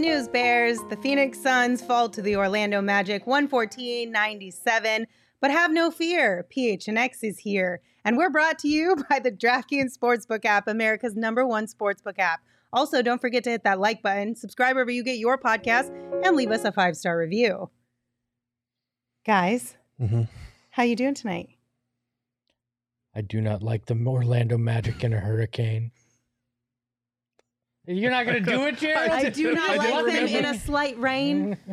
News, Bears. The Phoenix Suns fall to the Orlando Magic 114 97. But have no fear, PHNX is here. And we're brought to you by the DraftKings Sportsbook app, America's number one sportsbook app. Also, don't forget to hit that like button, subscribe wherever you get your podcast, and leave us a five star review. Guys, Mm-hmm. how you doing tonight? I do not like the Orlando Magic in a hurricane. You're not going to do it, Jared? I do not I like don't them in a slight rain.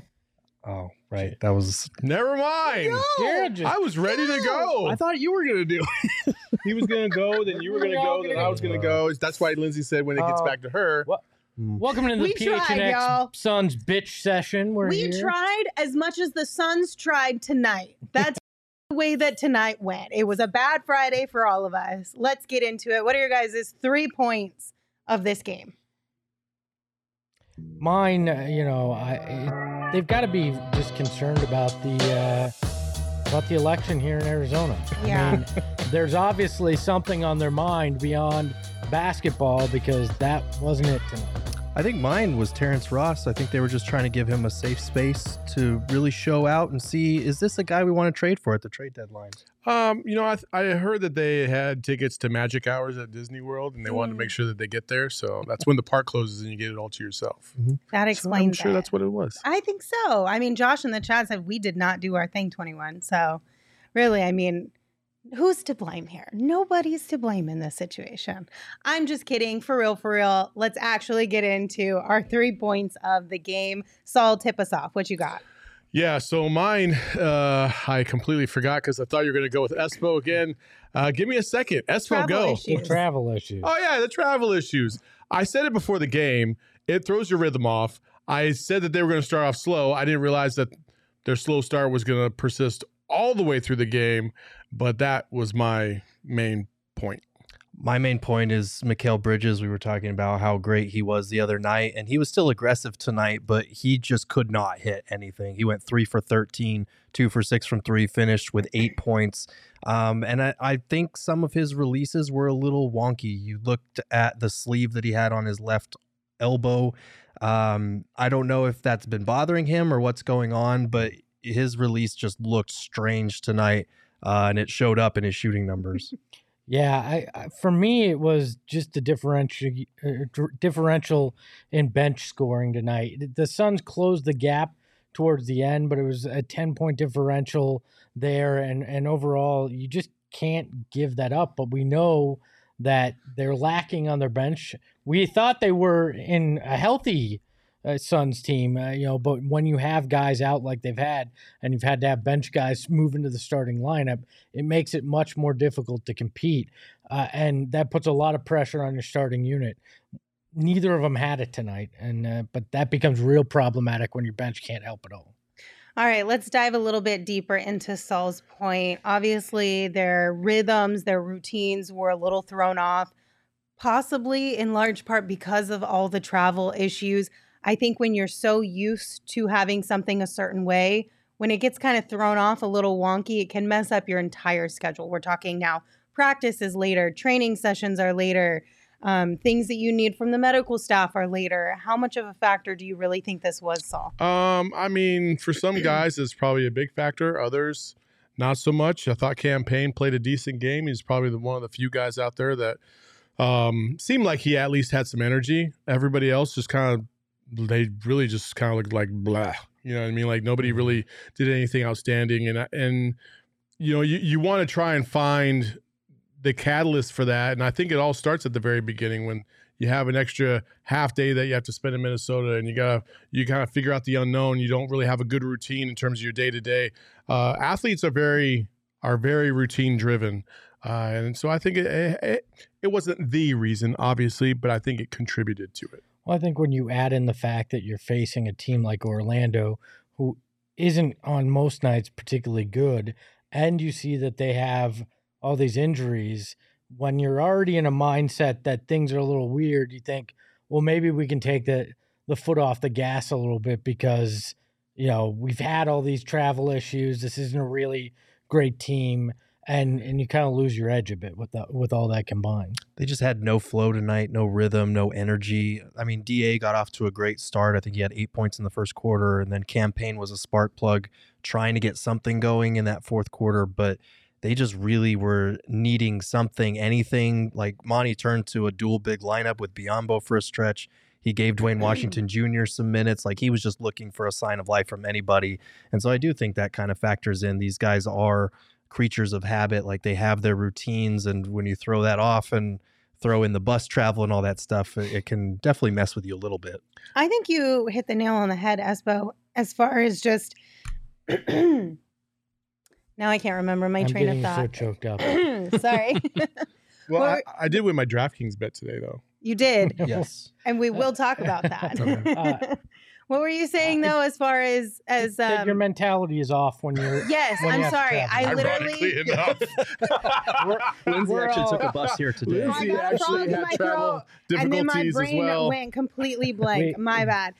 Oh, right. That was Never mind. Jared just, I was ready to go. I thought you were gonna do. it. he was gonna go, then you were gonna go, then gonna I was gonna go. That's why Lindsey said when it gets Oh. back to her. What? Hmm. welcome to the We tried, PHNX y'all. Sons bitch session. We're We here. tried as much as the Suns tried tonight. That's the way that tonight went. It was a bad Friday for all of us. Let's get into it. What are your guys' three points of this game? Mine, uh, you know, I, it, they've got to be just concerned about the uh, about the election here in Arizona. Yeah. I mean, there's obviously something on their mind beyond basketball because that wasn't it tonight. I think mine was Terrence Ross. I think they were just trying to give him a safe space to really show out and see is this a guy we want to trade for at the trade deadline? Um, you know, I, th- I heard that they had tickets to Magic Hours at Disney World, and they wanted to make sure that they get there. So that's when the park closes and you get it all to yourself. That So explains I'm sure it. that's what it was. I think so. I mean, Josh in the chat said we did not do our thing 21. So, really, I mean, who's to blame here? Nobody's to blame in this situation. I'm just kidding. For real, for real. Let's actually get into our three points of the game. Saul, tip us off. What you got? Yeah, so mine, uh, I completely forgot because I thought you were going to go with Espo again. Uh, give me a second. Espo, Travel go. issues. Travel issues. Oh yeah, the travel issues. I said it before the game. It throws your rhythm off. I said that they were going to start off slow. I didn't realize that their slow start was going to persist all the way through the game, but that was my main point. My main point is Mikal Bridges. We were talking about how great he was the other night, and he was still aggressive tonight, but he just could not hit anything. He went three for 13, two for six from three, finished with eight points. Um, and I, I think some of his releases were a little wonky. You looked at the sleeve that he had on his left elbow. Um, I don't know if that's been bothering him or what's going on, but his release just looked strange tonight, uh, and it showed up in his shooting numbers. Yeah, I, I for me it was just a differential uh, differential in bench scoring tonight. The Suns closed the gap towards the end, but it was a 10 point differential there and and overall you just can't give that up, but we know that they're lacking on their bench. We thought they were in a healthy uh, Suns team, uh, you know, but when you have guys out like they've had and you've had to have bench guys move into the starting lineup, it makes it much more difficult to compete. Uh, and that puts a lot of pressure on your starting unit. Neither of them had it tonight, and uh, but that becomes real problematic when your bench can't help at all. All right, let's dive a little bit deeper into Saul's point. Obviously, their rhythms, their routines were a little thrown off, possibly in large part because of all the travel issues. I think when you're so used to having something a certain way, when it gets kind of thrown off a little wonky, it can mess up your entire schedule. We're talking now practice is later, training sessions are later. Um, things that you need from the medical staff are later. How much of a factor do you really think this was, Saul? Um, I mean, for some guys, it's probably a big factor. Others, not so much. I thought Cam Payne played a decent game. He's probably the, one of the few guys out there that um, seemed like he at least had some energy. Everybody else just kind of, they really just kind of looked like blah. You know what I mean? Like nobody really did anything outstanding. And and you know, you, you want to try and find the catalyst for that. And I think it all starts at the very beginning when you have an extra half day that you have to spend in Minnesota and you gotta you kind of figure out the unknown. You don't really have a good routine in terms of your day to day. Athletes are very are very routine driven. Uh, and so I think it, it it wasn't the reason, obviously, but I think it contributed to it. Well, I think when you add in the fact that you're facing a team like Orlando, who isn't on most nights particularly good, and you see that they have all these injuries, when you're already in a mindset that things are a little weird, you think, well, maybe we can take the the foot off the gas a little bit because you know we've had all these travel issues. This isn't a really great team, and and you kind of lose your edge a bit with the, with all that combined. They just had no flow tonight, no rhythm, no energy. I mean, Da got off to a great start. I think he had eight points in the first quarter, and then Cam Payne was a spark plug, trying to get something going in that fourth quarter, but they just really were needing something, anything. Like Monty turned to a dual big lineup with Biyombo for a stretch. He gave Duane Washington mm. Jr. some minutes. Like he was just looking for a sign of life from anybody. And so I do think that kind of factors in. These guys are creatures of habit. Like they have their routines. And when you throw that off and throw in the bus travel and all that stuff, it can definitely mess with you a little bit. I think you hit the nail on the head, Espo, as far as just now I can't remember my I'm train getting of so thought. choked up. Sorry. Well, Well, I, I did win my DraftKings bet today, though. you did. Yes. And we will talk about that. Okay. Uh, what were you saying though as far as as that your um mentality is off when you're. Yes, when I'm have to sorry. I literally enough, Lindsey we're actually all- took a bus here today. I Lindsey got actually had my travel and then my difficulties as brain well. went completely blank. Wait. my bad.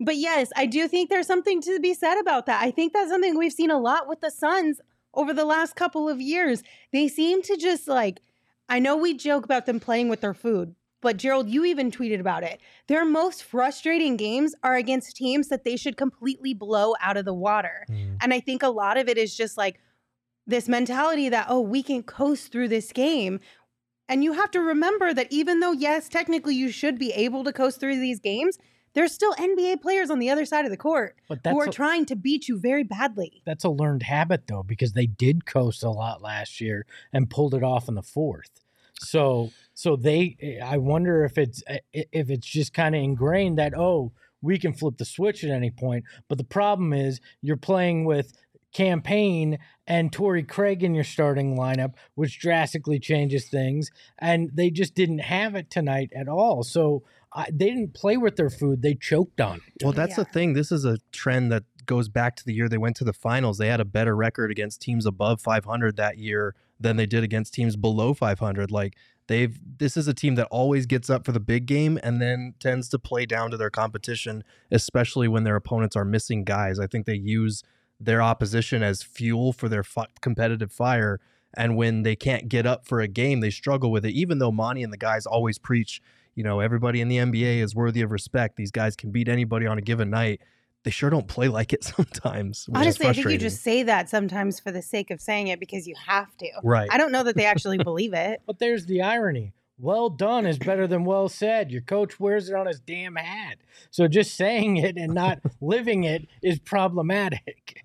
But yes, I do think there's something to be said about that. I think that's something we've seen a lot with the Suns over the last couple of years. They seem to just like I know we joke about them playing with their food, but Gerald, you even tweeted about it. Their most frustrating games are against teams that they should completely blow out of the water. Mm. And I think a lot of it is just like this mentality that, oh, we can coast through this game. And you have to remember that even though, yes, technically you should be able to coast through these games, there's still NBA players on the other side of the court But who are a, trying to beat you very badly. that's a learned habit though, because they did coast a lot last year and pulled it off in the fourth. So so they, eh, I wonder if it's eh, if it's just kind of ingrained that oh we can flip the switch at any point. But the problem is you're playing with Cam Payne and Torrey Craig in your starting lineup, which drastically changes things. And they just didn't have it tonight at all. So I, they didn't play with their food; they choked on it. Well, that's the thing. This is a trend that goes back to the year they went to the finals. They had a better record against teams above 500 that year than they did against teams below 500. Like they've this is a team that always gets up for the big game and then tends to play down to their competition, especially when their opponents are missing guys. I think they use their opposition as fuel for their fi- competitive fire. And when they can't get up for a game, they struggle with it. Even though Monty and the guys always preach, you know, everybody in the NBA is worthy of respect. These guys can beat anybody on a given night. They sure don't play like it sometimes. Honestly, I think you just say that sometimes for the sake of saying it because you have to. right. I don't know that they actually believe it. But there's the irony. Well done is better than well said. Your coach wears it on his damn hat. So just saying it and not living it is problematic.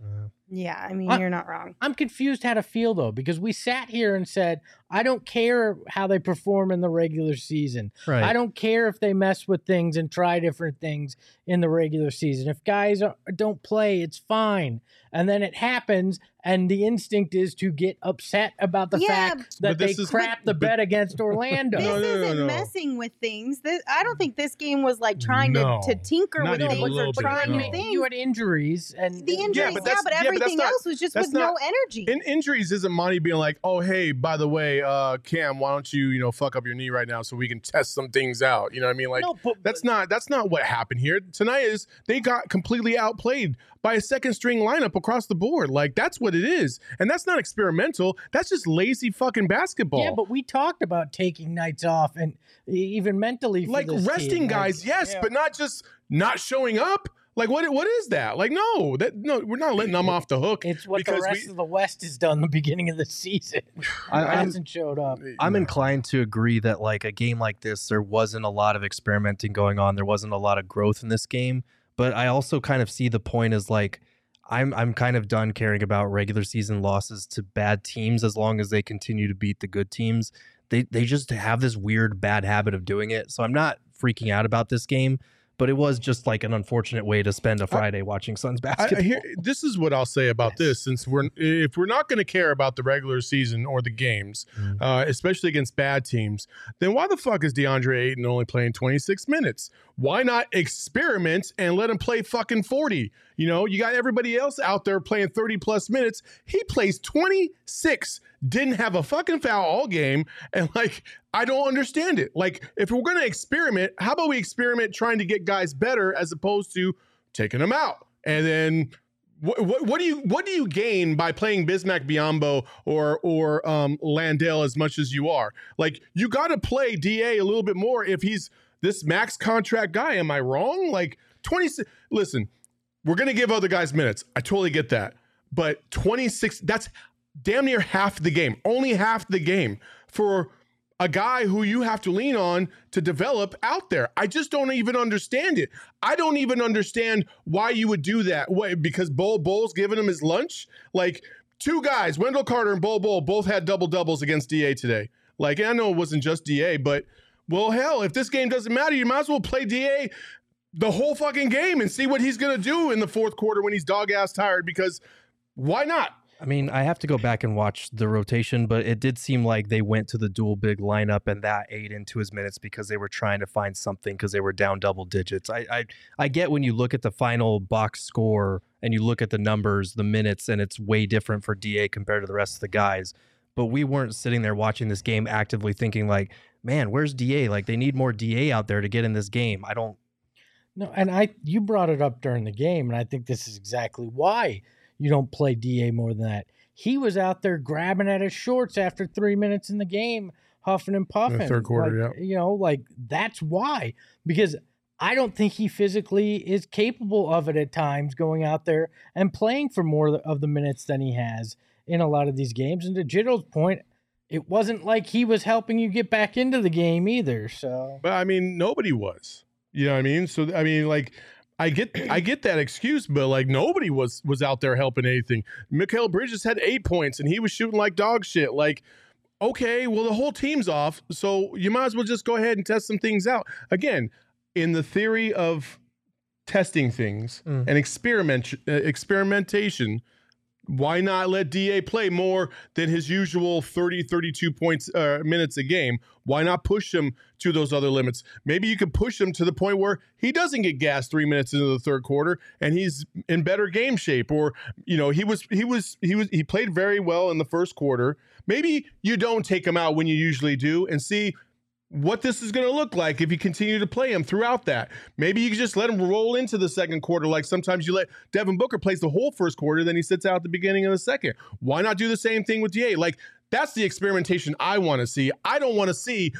Yeah, I mean, I- you're not wrong. I'm confused how to feel though, because we sat here and said, I don't care how they perform in the regular season. Right. I don't care if they mess with things and try different things in the regular season. If guys are, don't play, it's fine. And then it happens, and the instinct is to get upset about the Yeah, fact that they is- crap the but- bet against Orlando. This No, no, no, isn't no. messing with things. This, I don't think this game was like trying No. to, to tinker Not with things or little bit, trying no. new things. You had injuries and the injuries, yeah, but but, that's- yeah, but that's everything not- else was just that's with no energy. In injuries isn't Monty being like, oh hey, by the way, hey, uh, Cam, why don't you, you know, fuck up your knee right now so we can test some things out? You know what I mean? Like No, but- that's not that's not what happened here. Tonight is they got completely outplayed by a second string lineup across the board. Like that's what it is. And that's not experimental. That's just lazy fucking basketball. Yeah, but we talked about taking nights off and even mentally, for like resting team. Like, guys, yes, yeah. but not just not showing up. Like what what is that? Like no, that no, we're not letting them off the hook. It's what the because rest we- of the West has done the beginning of the season. I- it hasn't showed up. I'm inclined to agree that like a game like this, there wasn't a lot of experimenting going on. There wasn't a lot of growth in this game. But I also kind of see the point as like I'm I'm kind of done caring about regular season losses to bad teams as long as they continue to beat the good teams. They they just have this weird bad habit of doing it. So I'm not freaking out about this game. But it was just like an unfortunate way to spend a Friday watching Suns basketball. I hear, this is what I'll say about this since we're if we're not going to care about the regular season or the games, Mm. uh, especially against bad teams, then why the fuck is DeAndre Ayton only playing 26 minutes? Why not experiment and let him play fucking 40? You know, you got everybody else out there playing 30 plus minutes. He plays 26, didn't have a fucking foul all game, and like I don't understand it. Like if we're going to experiment, how about we experiment trying to get guys better as opposed to taking them out and then what, what, what do you what do you gain by playing Bismack Biyombo or or um, Landale as much as you are? Like you got to play Da a little bit more if he's this max contract guy. Am I wrong? Like twenty. Listen, we're gonna give other guys minutes. I totally get that, but twenty six. That's damn near half the game. Only half the game for a guy who you have to lean on to develop out there. I just don't even understand it. I don't even understand why you would do that. Why? Because Bol Bol's giving him his lunch? Like two guys, Wendell Carter and Bol Bol, both had double doubles against DA today. Like I know it wasn't just DA, but well, hell, if this game doesn't matter, you might as well play DA the whole fucking game and see what he's gonna do in the fourth quarter when he's dog ass tired. Because why not? I mean, I have to go back and watch the rotation, but it did seem like they went to the dual big lineup, and that ate into his minutes because they were trying to find something because they were down double digits. I, I I get when you look at the final box score and you look at the numbers, the minutes, and it's way different for Da compared to the rest of the guys. But we weren't sitting there watching this game actively thinking like, man, where's Da? Like they need more Da out there to get in this game. I don't. No, and I you brought it up during the game, and I think this is exactly why you don't play Da more than that. He was out there grabbing at his shorts after three minutes in the game, huffing and puffing. third quarter, Like, You know, like that's why. Because I don't think he physically is capable of it at times, going out there and playing for more of the minutes than he has in a lot of these games. And to Jittle's point, it wasn't like he was helping you get back into the game either. So But I mean, nobody was. You know what I mean? So I mean, like, I get I get that excuse, but like nobody was was out there helping anything. Mikal Bridges had eight points and he was shooting like dog shit. Like, okay, well the whole team's off, so you might as well just go ahead and test some things out. Again, in the theory of testing things Mm. and experiment uh, experimentation why not let da play more than his usual 30 32 points uh, minutes a game? Why not push him to those other limits? Maybe you could push him to the point where he doesn't get gas three minutes into the third quarter and he's in better game shape or you know he was he was he was he played very well in the first quarter. Maybe you don't take him out when you usually do and see what this is going to look like if you continue to play him throughout that. Maybe you can just let him roll into the second quarter, like sometimes you let Devin Booker plays the whole first quarter, then he sits out at the beginning of the second. Why not do the same thing with DA? Like that's the experimentation I want to see. I don't want to see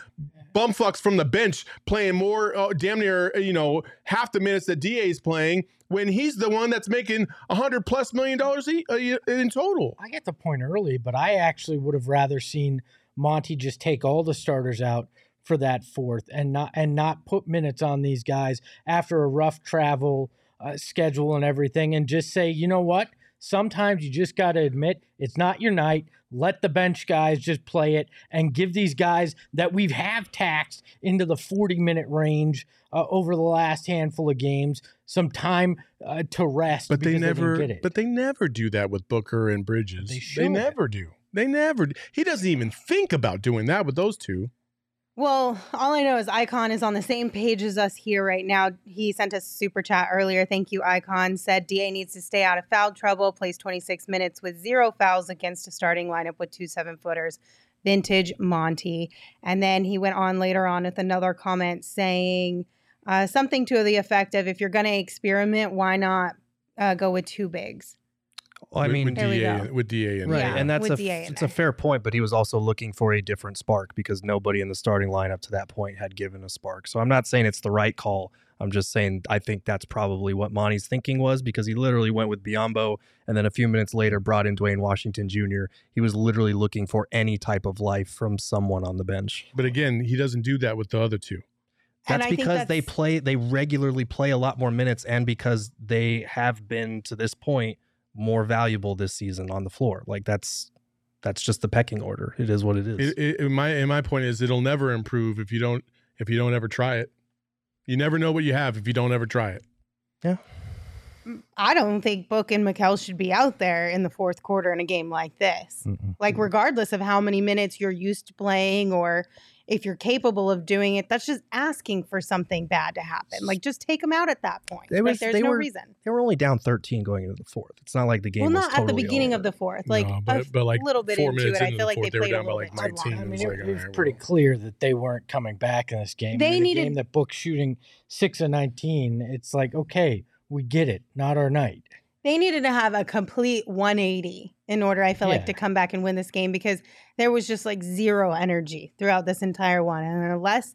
bumfucks from the bench playing more, uh, damn near, you know, half the minutes that DA is playing when he's the one that's making a hundred plus million dollars in total. I get the point early, but I actually would have rather seen Monty just take all the starters out for that fourth and not and not put minutes on these guys after a rough travel uh, schedule and everything, and just say, you know what? Sometimes you just got to admit it's not your night. Let the bench guys just play it and give these guys that we have taxed into the 40 minute range uh, over the last handful of games some time uh, to rest. But they never. get it. but they never do that with Booker and Bridges. They They, never do. They never. do. He doesn't even think about doing that with those two. Well, all I know is Icon is on the same page as us here right now. He sent us a super chat earlier. Thank you, Icon. Said DA needs to stay out of foul trouble, plays 26 minutes with zero fouls against a starting lineup with two seven footers. vintage Monty. And then he went on later on with another comment saying uh, something to the effect of if you're going to experiment, why not uh, go with two bigs? Well, I mean, with There we DA, with DA and right, Yeah, and that's with a DA it's a fair point, but he was also looking for a different spark because nobody in the starting lineup to that point had given a spark. So I'm not saying it's the right call. I'm just saying I think that's probably what Monty's thinking was because he literally went with Biyombo and then a few minutes later brought in Duane Washington Jr. He was literally looking for any type of life from someone on the bench. But again, he doesn't do that with the other two. That's I think because they play they regularly play a lot more minutes and because they have been to this point more valuable this season on the floor. Like that's that's just the pecking order. It is what it is. It, it, it- my and my point is, it'll never improve if you don't if you don't ever try it. You never know what you have if you don't ever try it. Yeah. Mm, I don't think Book and Mikal should be out there in the fourth quarter in a game like this. Mm-mm. Like, regardless of how many minutes you're used to playing or if you're capable of doing it, that's just asking for something bad to happen. Like, just take them out at that point. It like, there's they no were- reason. They were only down 13 going into the fourth. It's not like the game Well, was not at the totally beginning of the fourth. Like, No, a but, but like little bit four into minutes it, I feel the like they fourth, they were played a down by little like bit too 19. long. I It mean, was it, like, it was right, pretty well. clear that they weren't coming back in this game. They I mean, needed- a game that book shooting six and nineteen. It's like okay, we get it. Not our night. They needed to have a complete 180 in order, I feel like, to come back and win this game because there was just like zero energy throughout this entire one. And unless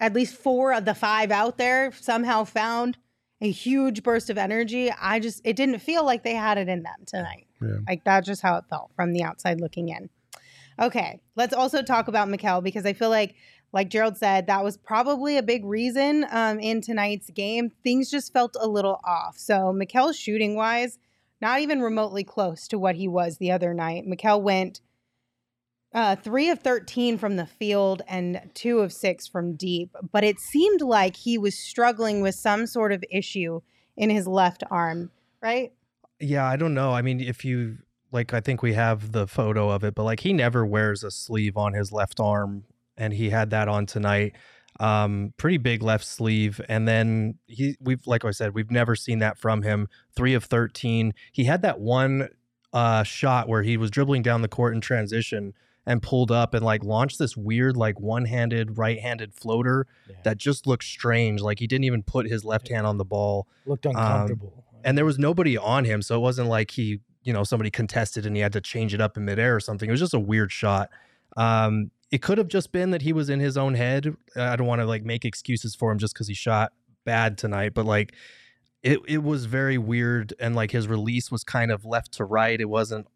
at least four of the five out there somehow found a huge burst of energy, I just, it didn't feel like they had it in them mm, tonight. Yeah. Like that's just how it felt from the outside looking in. Okay, let's also talk about Mikal because I feel like, like Gerald said, that was probably a big reason um, in tonight's game. Things just felt a little off. So Mikal shooting wise, not even remotely close to what he was the other night. Mikal went uh, three of 13 from the field and two of six from deep, but it seemed like he was struggling with some sort of issue in his left arm, right? Yeah, I don't know. I mean, if you like, I think we have the photo of it, but like he never wears a sleeve on his left arm, and he had that on tonight. Um, pretty big left sleeve, and then he we've like I said, we've never seen that from him. Three of thirteen. He had that one uh shot where he was dribbling down the court in transition and pulled up and like launched this weird like one-handed right-handed floater Yeah. that just looked strange like he didn't even put his left hand on the ball Looked uncomfortable. and there was nobody on him, so it wasn't like he, you know, somebody contested and he had to change it up in midair or something. It was just a weird shot. Um, it could have just been that he was in his own head. I don't want to like make excuses for him just because he shot bad tonight, but like it it was very weird and like his release was kind of left to right. It wasn't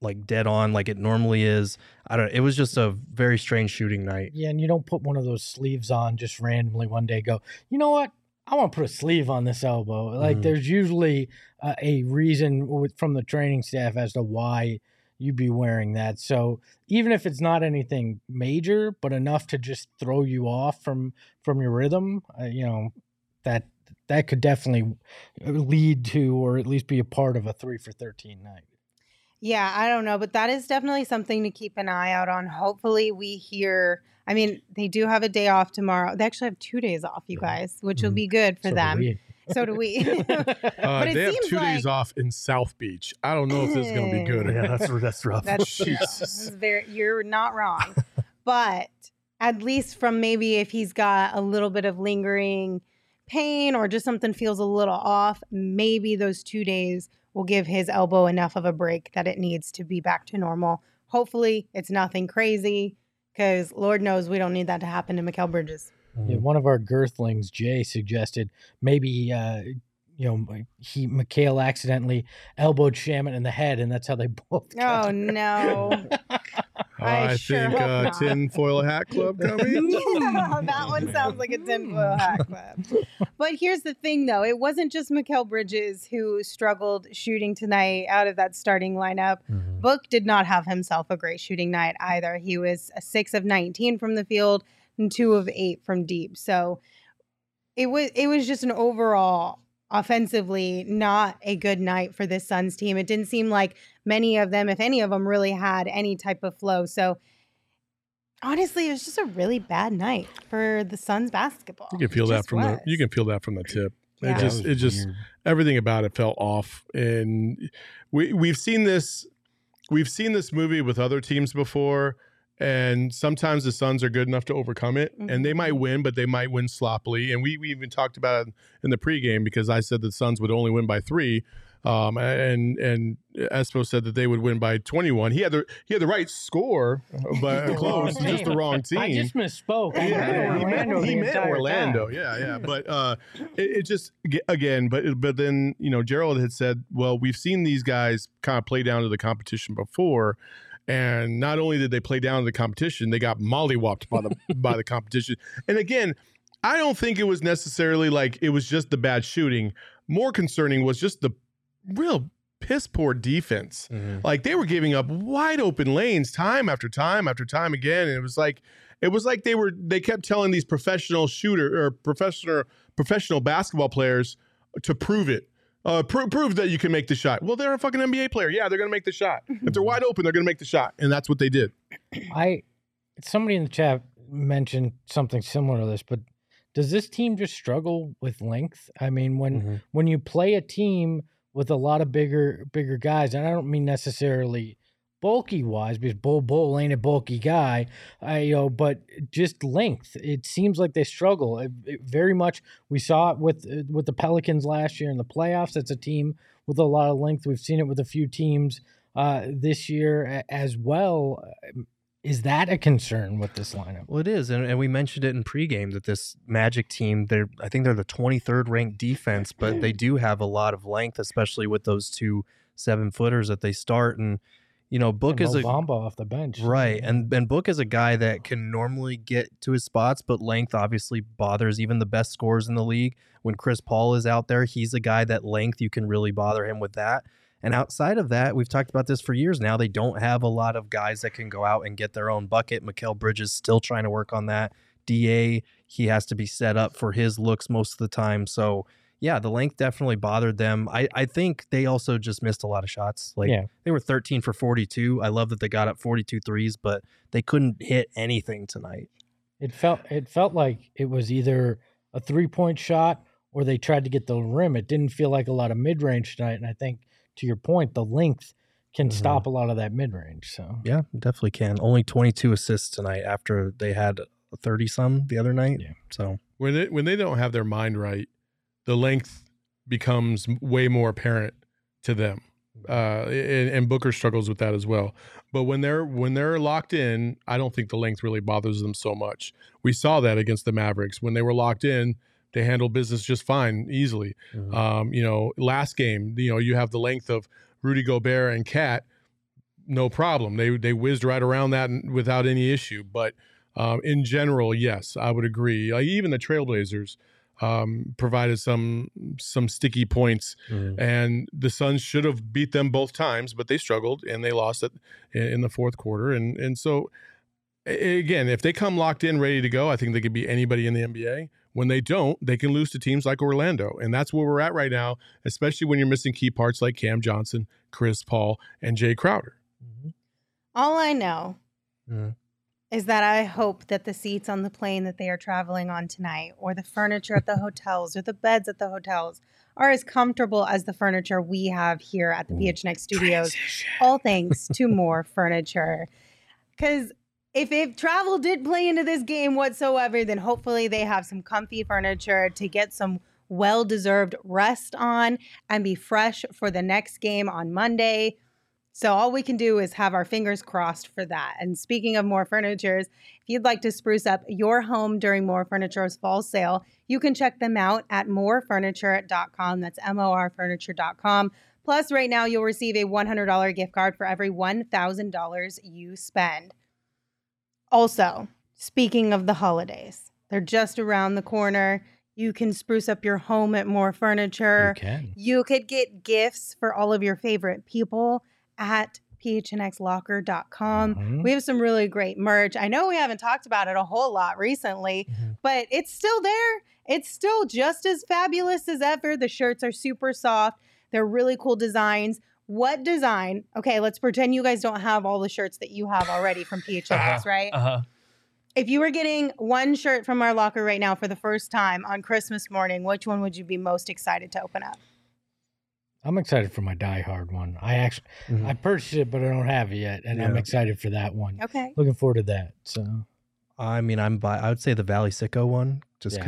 like dead on like it normally is. I don't. It was just a very strange shooting night. Yeah, and you don't put one of those sleeves on just randomly one day. Go, you know what? I want to put a sleeve on this elbow. Like, Mhm. there's usually uh, a reason with, from the training staff as to why you'd be wearing that. So even if it's not anything major, but enough to just throw you off from from your rhythm, uh, you know, that that could definitely lead to, or at least be a part of a three for thirteen night. Yeah, I don't know, but that is definitely something to keep an eye out on. Hopefully, we hear. I mean, they do have a day off tomorrow. They actually have two days off, you guys, which will Mhm. be good for So them. we. So do we. Uh, But it they have seems two days off in South Beach. I don't know if this is going to be good. Yeah, that's that's rough. That's true. Jesus. This is very, you're not wrong. but at least from maybe if he's got a little bit of lingering pain or just something feels a little off, maybe those two days will give his elbow enough of a break that it needs to be back to normal. Hopefully, it's nothing crazy because Lord knows we don't need that to happen to Mikal Bridges. Yeah, one of our girthlings, Jay, suggested maybe uh, you know he Mikal accidentally elbowed Shamet in the head, and that's how they both. got Oh, there. no. I I, sure think hope uh, not. Tinfoil Hat Club coming. Yeah, that one sounds like a tinfoil hat club. But here's the thing, though: it wasn't just Mikal Bridges who struggled shooting tonight out of that starting lineup. Mhm. Book did not have himself a great shooting night either. He was a six of 19 from the field and two of eight from deep. So it was it was just an overall offensively not a good night for this Suns team. It didn't seem like many of them, if any of them, really had any type of flow. So honestly, it was just a really bad night for the Suns basketball. You can feel It that just from the you can feel that from the tip. Yeah. It just it just weird. everything about it felt off. And we we've seen this we've seen this movie with other teams before and sometimes the Suns are good enough to overcome it, and they might mm-hmm. win, but they might win sloppily. And we, we even talked about it in the pregame because I said the Suns would only win by three, um, and and Espo said that they would win by 21. He had the he had the right score, but close, just the wrong team. I just misspoke. Yeah, meant he meant, Orlando he meant Orlando. Yeah, yeah. But uh, it, it just again, but but then you know Gerald had said, well, we've seen these guys kind of play down to the competition before, and not only did they play down to the competition, they got mollywopped by the by the competition. And again, I don't think it was necessarily like it was just the bad shooting. More concerning was just the real piss poor defense. Like they were giving up wide open lanes time after time after time again, and it was like it was like they were they kept telling these professional shooter or professional professional basketball players to prove it. Uh, pro- prove that you can make the shot. Well, they're a fucking NBA player. Yeah, they're gonna make the shot. If they're wide open, they're gonna make the shot, and that's what they did. I somebody in the chat mentioned something similar to this, but does this team just struggle with length? I mean, when Mhm. when you play a team with a lot of bigger bigger guys, and I don't mean necessarily bulky wise because Bol Bol ain't a bulky guy, I you know, but just length. It seems like they struggle It- it very much. We saw it with uh, with the Pelicans last year in the playoffs. It's a team with a lot of length. We've seen it with a few teams uh, this year as well. Is that a concern with this lineup? Well, it is, and, and we mentioned it in pregame that this Magic team, they're I think they're the 23rd ranked defense, but they do have a lot of length, especially with those two seven footers that they start. And you know, Book is Mo a Bamba off the bench, right, and and Book is a guy that can normally get to his spots, but length obviously bothers even the best scorers in the league. When Chris Paul is out there, he's a guy that length you can really bother him with that. And outside of that, we've talked about this for years now. They don't have a lot of guys that can go out and get their own bucket. Mikal Bridges still trying to work on that. Da, he has to be set up for his looks most of the time. So yeah, the length definitely bothered them. I, I think they also just missed a lot of shots. Like Yeah. they were 13 for 42. I love that they got up 42 threes, but they couldn't hit anything tonight. It felt it felt like it was either a three point shot or they tried to get the rim. It didn't feel like a lot of mid range tonight. And I think to your point, the length can Mhm. stop a lot of that mid range. So Yeah, definitely can. Only 22 assists tonight after they had 30 some the other night. Yeah. So When they, when they don't have their mind right, the length becomes way more apparent to them. Uh, and, and Booker struggles with that as well. But when they're when they're locked in, I don't think the length really bothers them so much. We saw that against the Mavericks when they were locked in. They handled business just fine, easily. mhm. Um, you know, last game, you know, you have the length of Rudy Gobert and KAT, no problem. They they whizzed right around that without any issue. But um, in general, yes, I would agree. Like even the Trailblazers um, provided some some sticky points, Mhm. and the Suns should have beat them both times, but they struggled and they lost it in, in the fourth quarter. And and so again, if they come locked in, ready to go, I think they could be anybody in the NBA. When they don't, they can lose to teams like Orlando, and that's where we're at right now. Especially when you're missing key parts like Cam Johnson, Chris Paul, and Jay Crowder. Mhm. All I know Mhm. is that I hope that the seats on the plane that they are traveling on tonight, or the furniture at the hotels, or the beds at the hotels, are as comfortable as the furniture we have here at the PHNX studios. All thanks to Mor Furniture. Because if, if travel did play into this game whatsoever, then hopefully they have some comfy furniture to get some well deserved rest on and be fresh for the next game on Monday. So all we can do is have our fingers crossed for that. And speaking of Mor Furnitures, if you'd like to spruce up your home during Mor Furniture's fall sale, you can check them out at morfurniture.com. That's M O R furniture.com. Plus, right now you'll receive a $100 gift card for every $1,000 you spend. Also, speaking of the holidays, they're just around the corner. You can spruce up your home at Mor Furniture. you can. You could get gifts for all of your favorite people at phnxlocker.com. Mhm. We have some really great merch. I know we haven't talked about it a whole lot recently, Mhm. but it's still there. It's still just as fabulous as ever. The shirts are super soft. They're really cool designs. What design? Okay, let's pretend you guys don't have all the shirts that you have already from PHNX, right? Uh-huh. If you were getting one shirt from our locker right now for the first time on Christmas morning, which one would you be most excited to open up? I'm excited for my Die Hard one. I actually Mhm. I purchased it, but I don't have it yet, and I'm excited for that one. Okay. Looking forward to that. So I mean, I'm by. I would say the Valley Sicko one, just Yeah.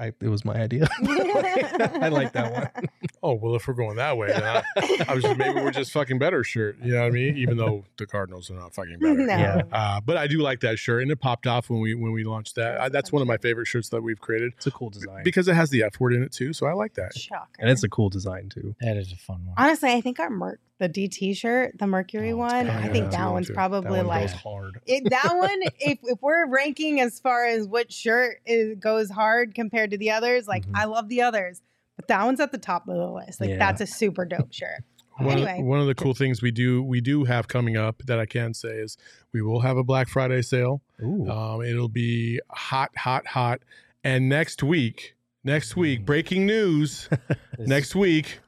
Because I it was my idea. I like that one. Oh well, if we're going that way, then I, I was just, maybe we're just fucking better shirt. You know what I mean? Even though the Cardinals are not fucking better. No. Yeah. Uh, but I do like that shirt, and it popped off when we when we launched that. I, that's one of my favorite shirts that we've created It's a cool design because it has the F word in it too. So I like that. Shocker. and it's a cool design too. that is a fun one. Honestly, I think our Merc, the DT shirt, the Mercury Oh, it's one, good. I think that's that one one's too. Probably that one like hard. it, that one. If if we're ranking as far as what shirt is, goes hard compared to the others, like Mhm. I love the others, but that one's at the top of the list. Like Yeah. that's a super dope shirt. One, Anyway. one of the cool things we do we do have coming up that I can say is we will have a Black Friday sale. Ooh. Um, it'll be hot, hot, hot. And next week, next week, breaking news. Next week,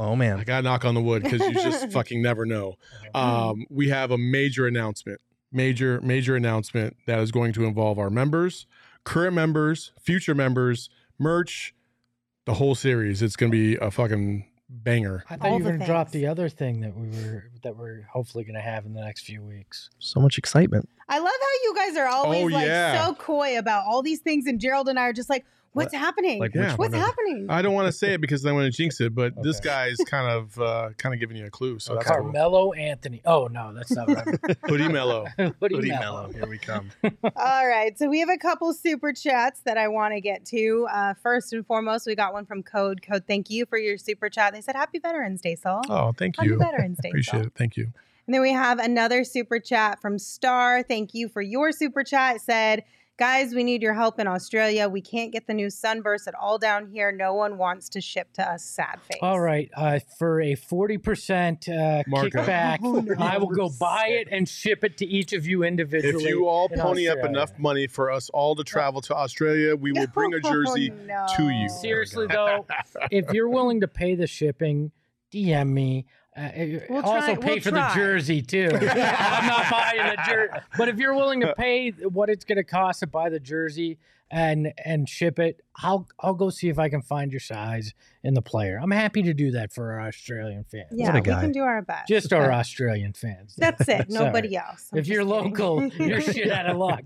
oh man, I gotta knock on the wood because you just fucking never know. Um, we have a major announcement, major, major announcement that is going to involve our members, current members, future members, merch, the whole series. It's gonna be a fucking banger. I thought all you were the gonna drop things. the other thing that we were that we're hopefully gonna have in the next few weeks. So much excitement. I love how you guys are always Oh, like yeah. so coy about all these things, and Gerald and I are just like, "What's happening? Like Yeah. What's happening?" I don't want to say it because then I'm gonna jinx it, but this guy's kind of uh, kind of giving you a clue. So that's cool. Carmelo Anthony. Oh no, that's not right. Hoodie Melo. Hoodie Hoodie Melo. Melo. Here we come. All right, so we have a couple super chats that I want to get to. Uh, first and foremost, we got one from Code. Code, thank you for your super chat. They said, "Happy Veterans Day, Saul." Oh, thank Happy you. Happy Veterans Day, Appreciate Saul. it. Thank you. And then we have another super chat from Star. Thank you for your super chat. It said, Guys, we need your help in Australia. We can't get the new sunburst at all down here. No one wants to ship to us. Sad face. All right, uh, for a forty percent uh, kickback, Oh. I will go buy it and ship it to each of you individually. If you all in pony up enough money for us all to travel to Australia, we will bring a jersey Oh, no. to you. Seriously though, if you're willing to pay the shipping, DM me. Uh, We'll also try- pay we'll for try. the jersey too. I'm not buying the jersey, but if you're willing to pay what it's going to cost to buy the jersey and and ship it, I'll I'll go see if I can find your size in the player. I'm happy to do that for our Australian fans. Yeah, we guy. can do our best. Just our Australian fans. That's it. Nobody else. I'm If you're kidding. local, you're shit out of luck.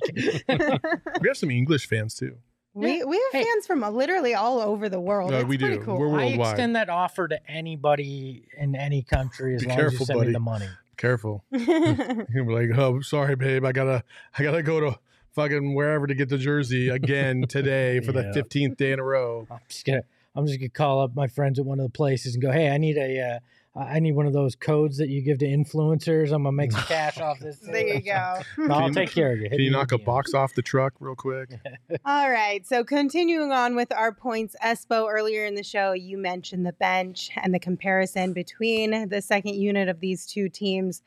We have some English fans too. We, we have Hey. fans from literally all over the world. No, it's we do. cool. We're worldwide. I extend that offer to anybody in any country as Be long as careful, you send buddy. me the money. Careful. You'll be like, oh, sorry, babe. I gotta, I gotta go to fucking wherever to get the jersey again today for the fifteenth day in a row. I'm just gonna I'm just gonna call up my friends at one of the places and go, hey, I need a uh, I need one of those codes that you give to influencers. I'm gonna make some cash off this. there you go. No, I'll take care of you. Hit Can you knock a with box off the truck real quick? All right. So continuing on with our points, Espo, earlier in the show, you mentioned the bench and the comparison between the second unit of these two teams.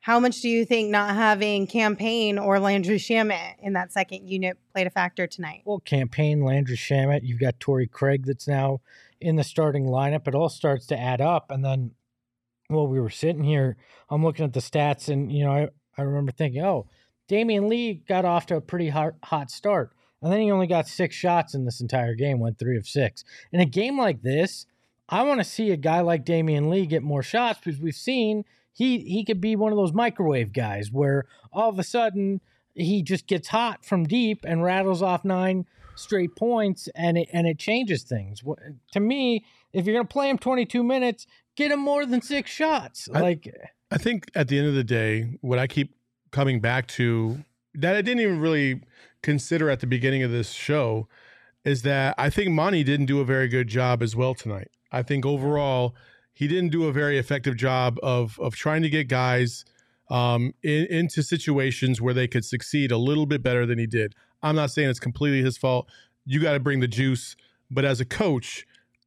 How much do you think not having Cam Payne or Landry Shamet in that second unit played a factor tonight? Well, Cam Payne Landry Shamet. You've got Torrey Craig that's now in the starting lineup. It all starts to add up, and then while we were sitting here, I'm looking at the stats, and you know, I, I remember thinking, oh, Damion Lee got off to a pretty hot, hot start, and then he only got six shots in this entire game, went three of six. In a game like this, I want to see a guy like Damion Lee get more shots because we've seen he he could be one of those microwave guys where all of a sudden he just gets hot from deep and rattles off nine straight points and it and it changes things. To me, if you're gonna play him 22 minutes, get him more than six shots. I- like I think at the end of the day, what I keep coming back to that I didn't even really consider at the beginning of this show is that I think Monty didn't do a very good job as well tonight. I think overall he didn't do a very effective job of of trying to get guys um, in, into situations where they could succeed a little bit better than he did. I'm not saying it's completely his fault. You got to bring the juice, but as a coach,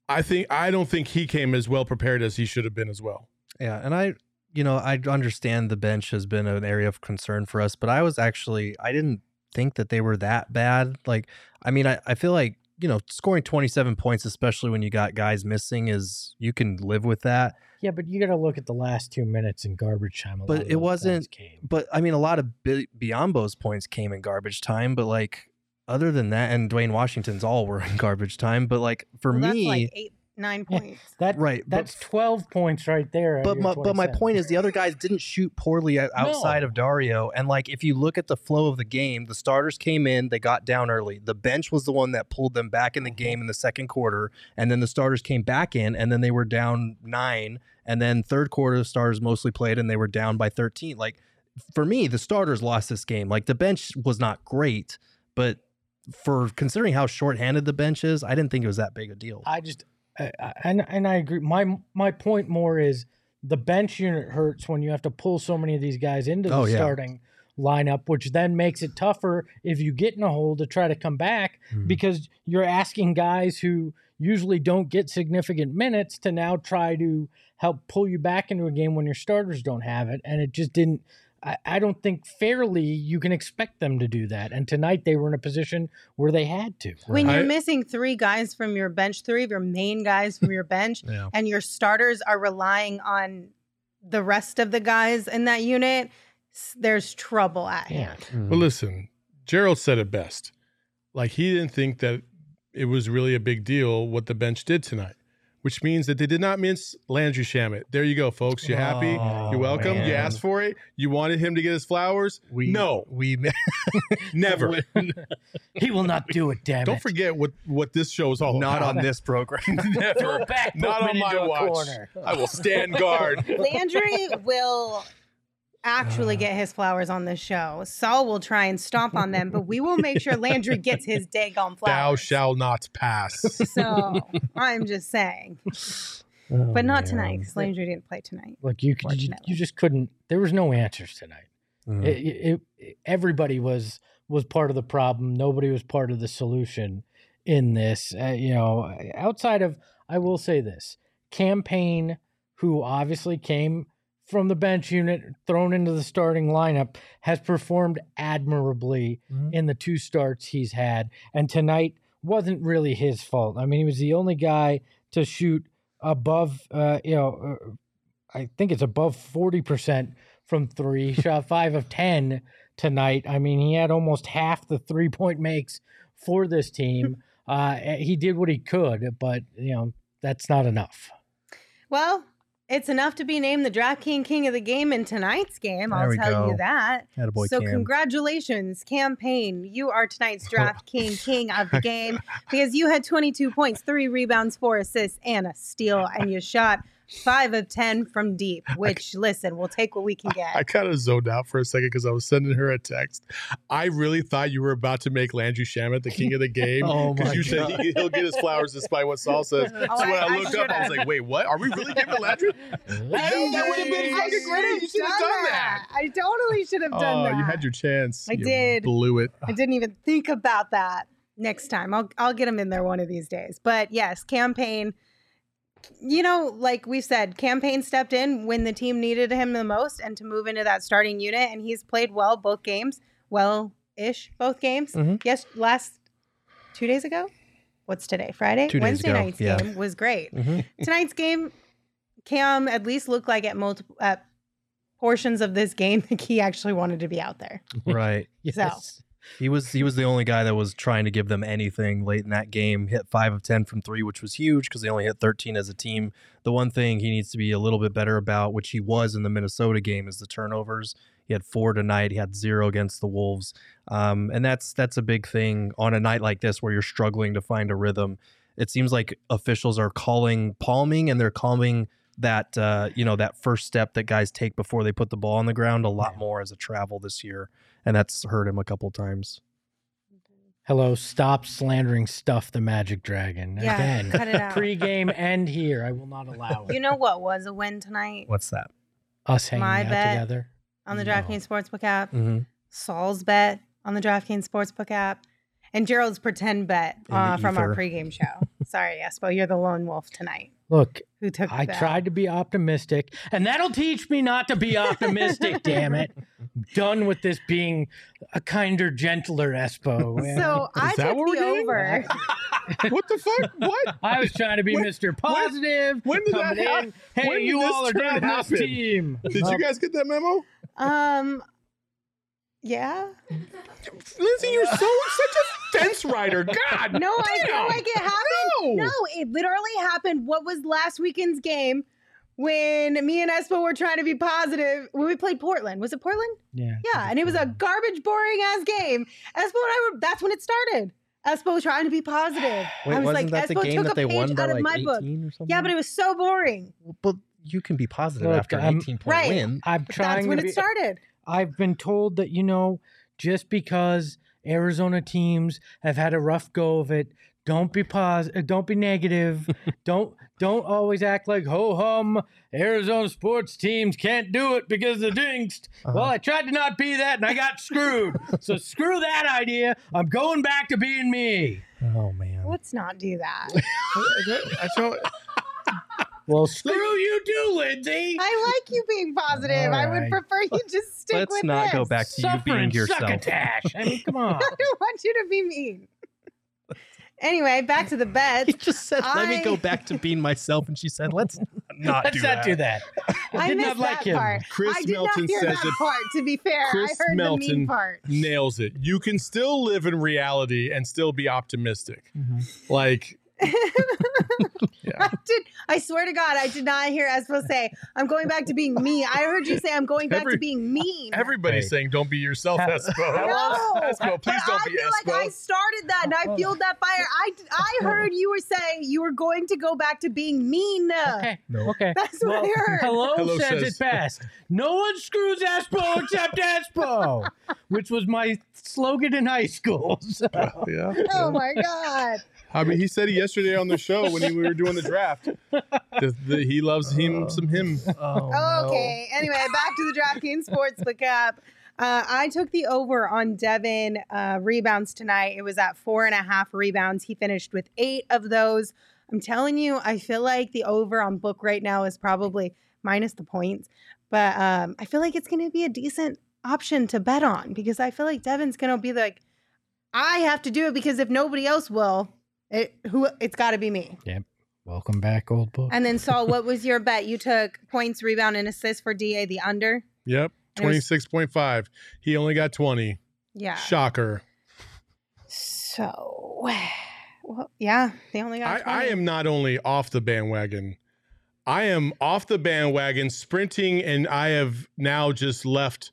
I think I don't think he came as well prepared as he should have been as well. Yeah, and I, you know, I understand the bench has been an area of concern for us, but I was actually I didn't think that they were that bad. Like, I mean, I, I feel like you know, scoring 27 points, especially when you got guys missing, is you can live with that. Yeah, but you got to look at the last two minutes in garbage time. But it wasn't- Came. But I mean, a lot of Bi- Biyombo's points came in garbage time, but like, other than that, and Duane Washington's all were in garbage time. But like for Well, me, that's like eight, nine Yeah. points. That Right, but- That's twelve points right there. but my, but my point is the other guys didn't shoot poorly outside No. of Dario. And like if you look at the flow of the game, the starters came in, they got down early. The bench was the one that pulled them back in the mm-hmm. game in the second quarter, and then the starters came back in, and then they were down nine, and then third quarter the starters mostly played, and they were down by thirteen. Like for me, the starters lost this game. Like the bench was not great, but for considering how shorthanded the bench is, I didn't think it was that big a deal. I just I, I- and and I agree. My my point more is the bench unit hurts when you have to pull so many of these guys into the Oh, yeah. starting lineup, which then makes it tougher if you get in a hole to try to come back Mhm. because you're asking guys who usually don't get significant minutes to now try to help pull you back into a game when your starters don't have it, and it just didn't. I, I don't think fairly you can expect them to do that. And tonight they were in a position where they had to. When you're I- missing three guys from your bench, three of your main guys from your bench, Yeah. and your starters are relying on the rest of the guys in that unit, there's trouble at Yeah. hand. Well, mm. listen, Gerald said it best. Like he didn't think that it was really a big deal what the bench did tonight, which means that they did not mince Landry Shamet. There you go, folks. You happy? Oh, You're welcome. You asked for it. You wanted him to get his flowers. We no, we never. He will not do it. Damn Don't it. forget what what this show is all not about. Not on this program. Never. Back, Not on my into watch. corner. I will stand guard. Landry will actually get his flowers on this show. Saul will try and stomp on them, but we will make sure Landry gets his daggone flowers. Thou shall not pass. So I'm just saying, Oh, but not man. tonight because Landry didn't play tonight. Look, you, could- you you just couldn't. There was no answers tonight. Mm. It, it, it- everybody was was part of the problem. Nobody was part of the solution in this. Uh, you know, outside of I will say this Cam Payne, who obviously came from the bench unit, thrown into the starting lineup, has performed admirably Mhm. in the two starts he's had, and tonight wasn't really his fault. I mean, he was the only guy to shoot above, uh, you know, uh, I think it's above forty percent from three. Shot five of ten tonight. I mean, he had almost half the three point makes for this team. uh, he did what he could, but you know that's not enough. Well, it's enough to be named the DraftKings King King of the Game in tonight's game. There I'll tell go. you that. Attaboy so Cam. congratulations, Cam Payne. You are tonight's DraftKings King of the game because you had 22 points, three rebounds, four assists, and a steal, and you shot five of 10 from deep. Which, listen, we'll take what we can get. I get. kind of zoned out for a second because I was sending her a text. I really thought you were about to make Landry Shamet the king of the game Oh because my you said he, he'll get his flowers despite what Saul says. Oh, so Oh, when I- I, I looked up, I was like, "Wait, what? Are we really giving Landry?" that would have been fucking great. You should have done that. I totally should have oh, done Oh, that. you had your chance. I You did. Blew it. I didn't even think about that. Next time, I'll I'll get him in there one of these days. But yes, Cam Payne. You know, like we said, Cam Payne stepped in when the team needed him the most, and to move into that starting unit, and he's played well both games, well ish both games. Mhm. Yes, last two days ago. What's today? Friday. Two Wednesday night's yeah. game was great. Mhm. Tonight's game, Cam at least looked like at multiple at portions of this game that he actually wanted to be out there. Right. Yes. He was he was the only guy that was trying to give them anything late in that game. Hit five of ten from three, which was huge because they only hit thirteen as a team. The one thing he needs to be a little bit better about, which he was in the Minnesota game, is the turnovers. He had four tonight. He had zero against the Wolves, um, and that's that's a big thing on a night like this where you're struggling to find a rhythm. It seems like officials are calling palming, and they're calling that uh, you know that first step that guys take before they put the ball on the ground a lot more as a travel this year, and that's hurt him a couple times. Hello, stop slandering stuff the Magic Dragon. Yeah, Again, cut it out. Pre-game end here. I will not allow it. You know what was a win tonight What's that? Us hanging My out bet. together. on the No. DraftKings Sportsbook app, Mm-hmm. Saul's bet on the DraftKings Sportsbook app, and Gerald's pretend bet uh, from our ether. pregame show. Sorry, Espo, you're the lone wolf tonight. Look, Who took? I that. tried to be optimistic, and that'll teach me not to be optimistic. damn it! I'm done with this being a kinder, gentler Espo. So I that took what the getting? over. what the fuck? What? I was trying to be When- Mr. Positive. when did that happen? Hey, when you this all are turn down this happen? team. Did you guys get that memo? Um, Yeah. Lindsey, you're so such a fence rider. God, No, I feel damn. like it happened. No. No, it literally happened. What was last weekend's game when me and Espo were trying to be positive when we played Portland? Was it Portland? Yeah. Yeah, and it was a garbage, boring ass game. Espo and I were. That's when it started. Espo was trying to be positive. Wait, I was wasn't like, that the Espo game took that a page won by out of like my book. Yeah, but it was so boring. but you can be positive Look, after an 18 point Right. win. I'm trying that's when to it started. I've been told that you know just because Arizona teams have had a rough go of it, don't be positive, don't be negative, don't don't always act like ho hum. Arizona sports teams can't do it because the jinxed. Well, Uh-huh. I tried to not be that and I got screwed. so screw that idea. I'm going back to being me. Oh man. Let's not do that. I don't. Well, screw you do Lindsey. I like you being positive. I would prefer you just stick Let's with not go back to you being Suffering yourself. succotash. I mean, come on. I don't want you to be mean. Anyway, back to the He just said, "Let me go back to being myself," and she said, "Let's not Let's do not that." do that. I did not like that him. part. Chris I did Melton not hear says that it- part. To be fair, Chris I heard the Melton mean part. Nails it. You can still live in reality and still be optimistic. Mhm. Like, I did. I swear to God, I did not hear Espo say, "I'm going back to being me." I heard you say, "I'm going back Every- to being mean." everybody's Hey. saying, don't be yourself, Ha- Espo. no, Espo, please but don't I be feel Espo. like I started that, and I oh. fueled that fire. I I heard you were saying you were going to go back to being mean. Okay. No. Okay. That's what I heard. Hello, Hello says, says- it best. No one screws Espo except Espo, which was my slogan in high school. So. yeah. Oh my God. I mean, he said it yesterday on the show when he, we were doing the draft. that that he loves him some him. Oh, no. Okay. Anyway, back to the DraftKings Sportsbook app. Uh, I took the over on Devin uh, rebounds tonight. It was at four and a half rebounds. He finished with eight of those. I'm telling you, I feel like the over on book right now is probably minus the points, but um, I feel like it's going to be a decent option to bet on because I feel like Devin's going to be like, I have to do it because if nobody else will, it who it's got to be me. Yep. Welcome back, old book. And then Saul, what was your bet? You took points, rebound, and assist for Da the under. Yep. And it was- 26.5. He only got 20. Yeah. Shocker. So, well, yeah, they only got. I, I am not only off the bandwagon, I am off the bandwagon sprinting, and I have now just left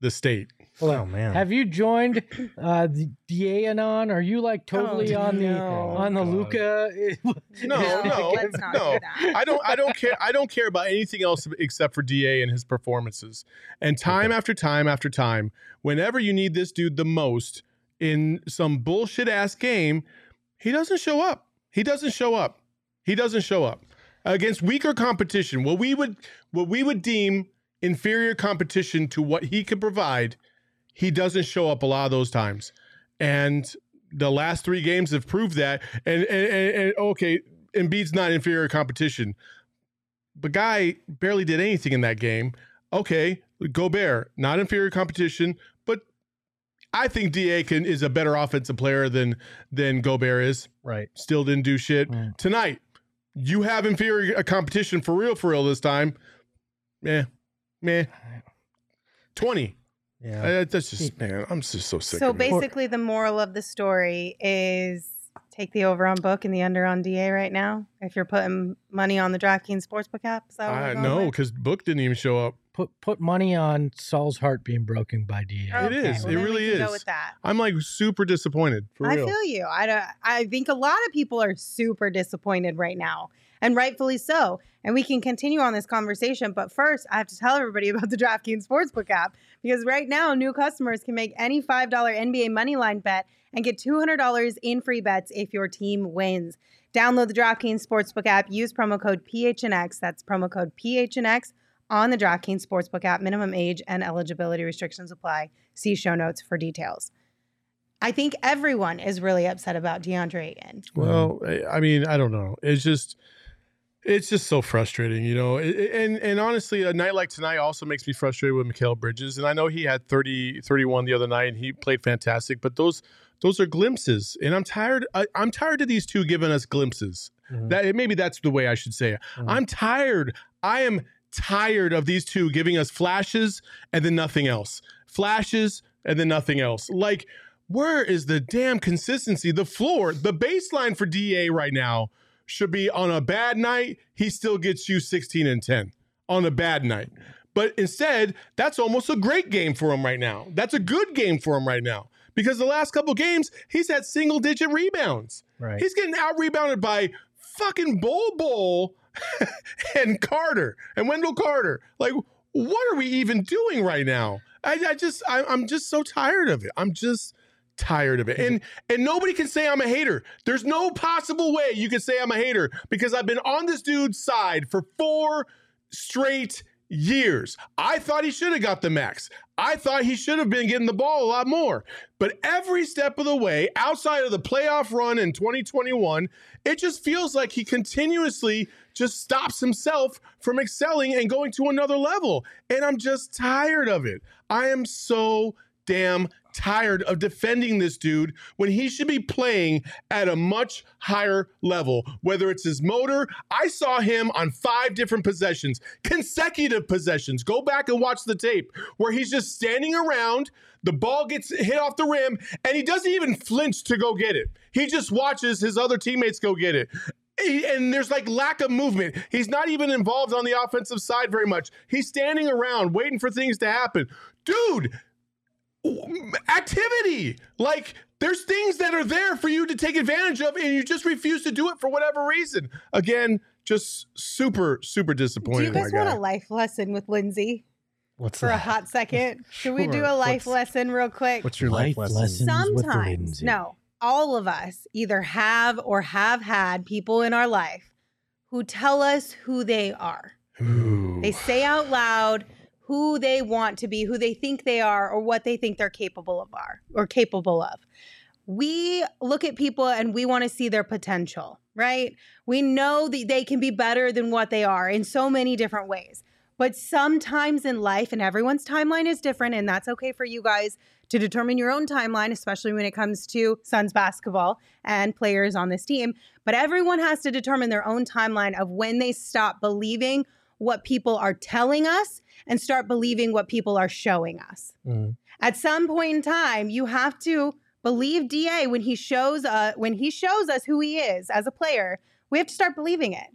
the state. Oh man. Have you joined uh, the DAnon? Are you like totally Oh, on the no. on the God. Luca? No, No, no, let's not no. do that. I don't I don't care I don't care about anything else except for DA and his performances. And time after time after time, whenever you need this dude the most in some bullshit ass game, he doesn't show up. He doesn't show up. He doesn't show up. Against weaker competition, what we would what we would deem inferior competition to what he could provide, he doesn't show up a lot of those times. And the last three games have proved that. And and, and, and okay, Embiid's not inferior competition. But guy barely did anything in that game. Okay, Gobert, not inferior competition, but I think Da can is a better offensive player than than Gobert is. right. Still didn't do shit. Mm. Tonight, you have inferior competition for real, for real this time. Meh. Meh. 20. Yeah. Uh, that's just man, I'm just so sick. So of it. basically, the moral of the story is take the over on book and the under on DA right now. If you're putting money on the DraftKings Sportsbook app, so that what I know because Book didn't even show up. Put put money on Saul's heart being broken by DA. It is. well, It really is. Go with that. I'm like super disappointed for I real. feel you. I don't, I think a lot of people are super disappointed right now, and rightfully so. And we can continue on this conversation, but first, I have to tell everybody about the DraftKings Sportsbook app because right now, new customers can make any five dollar NBA moneyline bet and get two hundred dollars in free bets if your team wins. Download the DraftKings Sportsbook app. Use promo code PHNX. That's promo code PHNX on the DraftKings Sportsbook app. Minimum age and eligibility restrictions apply. See show notes for details. I think everyone is really upset about DeAndre Ayton. Well, I mean, I don't know. It's just, it's just so frustrating, you know. And and honestly, a night like tonight also makes me frustrated with Mikal Bridges. And I know he had 30, 31 the other night, and he played fantastic. But those those are glimpses, and I'm tired. I, I'm tired of these two giving us glimpses. Mhm. That maybe that's the way I should say it. Mhm. I'm tired. I am tired of these two giving us flashes and then nothing else. Flashes and then nothing else. Like, where is the damn consistency? The floor, the baseline for DA right now should be on a bad night, he still gets you 16 and 10 on a bad night. But instead, that's almost a great game for him right now. That's a good game for him right now because the last couple games, he's had single digit rebounds. Right. He's getting out rebounded by fucking Bol Bol and Carter and Wendell Carter. Like, what are we even doing right now? I, I just, I, I'm just so tired of it. I'm just tired of it. And and nobody can say I'm a hater. There's no possible way you can say I'm a hater because I've been on this dude's side for four straight years. I thought he should have got the max. I thought he should have been getting the ball a lot more. But every step of the way, outside of the playoff run in 2021, it just feels like he continuously just stops himself from excelling and going to another level. And I'm just tired of it. I am so damn tired of defending this dude when he should be playing at a much higher level, whether it's his motor. I saw him on five different possessions, consecutive possessions. Go back and watch the tape where he's just standing around. The ball gets hit off the rim, and he doesn't even flinch to go get it. He just watches his other teammates go get it. and there's like lack of movement. He's not even involved on the offensive side very much. He's standing around waiting for things to happen. Dude, activity. Like there's things that are there for you to take advantage of, and you just refuse to do it for whatever reason. Again, just super, super disappointing. Do you guys my want guy. a life lesson with Lindsey What's for a hot second? Should we do a life What's- lesson real quick? What's your life, Life lesson? lesson. with Sometimes, no, all of us either have or have had people in our life who tell us who they are. They say out loud who they want to be, who they think they are, or what they think they're capable of are or capable of. We look at people and we want to see their potential, right? We know that they can be better than what they are in so many different ways. But sometimes in life, and everyone's timeline is different, and that's okay for you guys to determine your own timeline, especially when it comes to Suns basketball and players on this team. But everyone has to determine their own timeline of when they stop believing what people are telling us and start believing what people are showing us. Mhm. At some point in time, you have to believe DA when he shows uh when he shows us who he is as a player. We have to start believing it.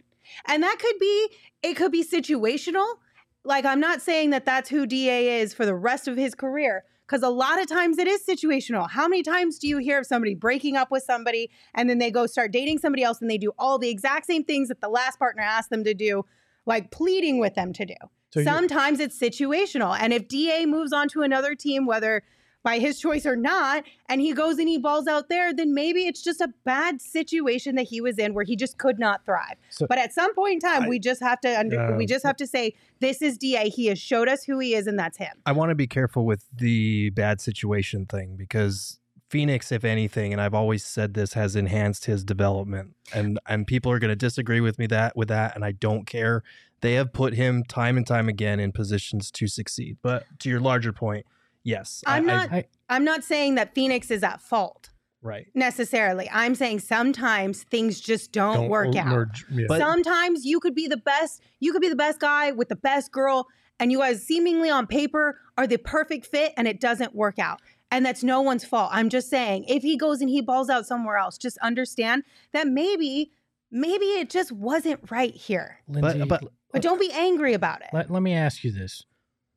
And that could be it could be situational. Like I'm not saying that that's who DA is for the rest of his career because a lot of times it is situational. How many times do you hear of somebody breaking up with somebody and then they go start dating somebody else and they do all the exact same things that the last partner asked them to do, like pleading with them to do? So Sometimes it's situational. And if DA moves on to another team, whether by his choice or not, and he goes and he balls out there, then maybe it's just a bad situation that he was in where he just could not thrive. So- but at some point in time, I- we just have to under, Yeah. we just have to say this is DA. He has showed us who he is, and that's him. I want to be careful with the bad situation thing because Phoenix, if anything, and I've always said this, has enhanced his development. And and people are going to disagree with me that with that, and I don't care. They have put him time and time again in positions to succeed. But to your larger point, yes, I- I'm I- not. I- I'm not saying that Phoenix is at fault right. necessarily. I'm saying sometimes things just don't, work out. merge- yeah. But- Sometimes you could be the best, you could be the best guy with the best girl, and you guys seemingly on paper are the perfect fit, and it doesn't work out. And that's no one's fault. I'm just saying, if he goes and he balls out somewhere else, just understand that maybe, maybe it just wasn't right here. Lindsey, but- But don't be angry about it. let, let me ask you this: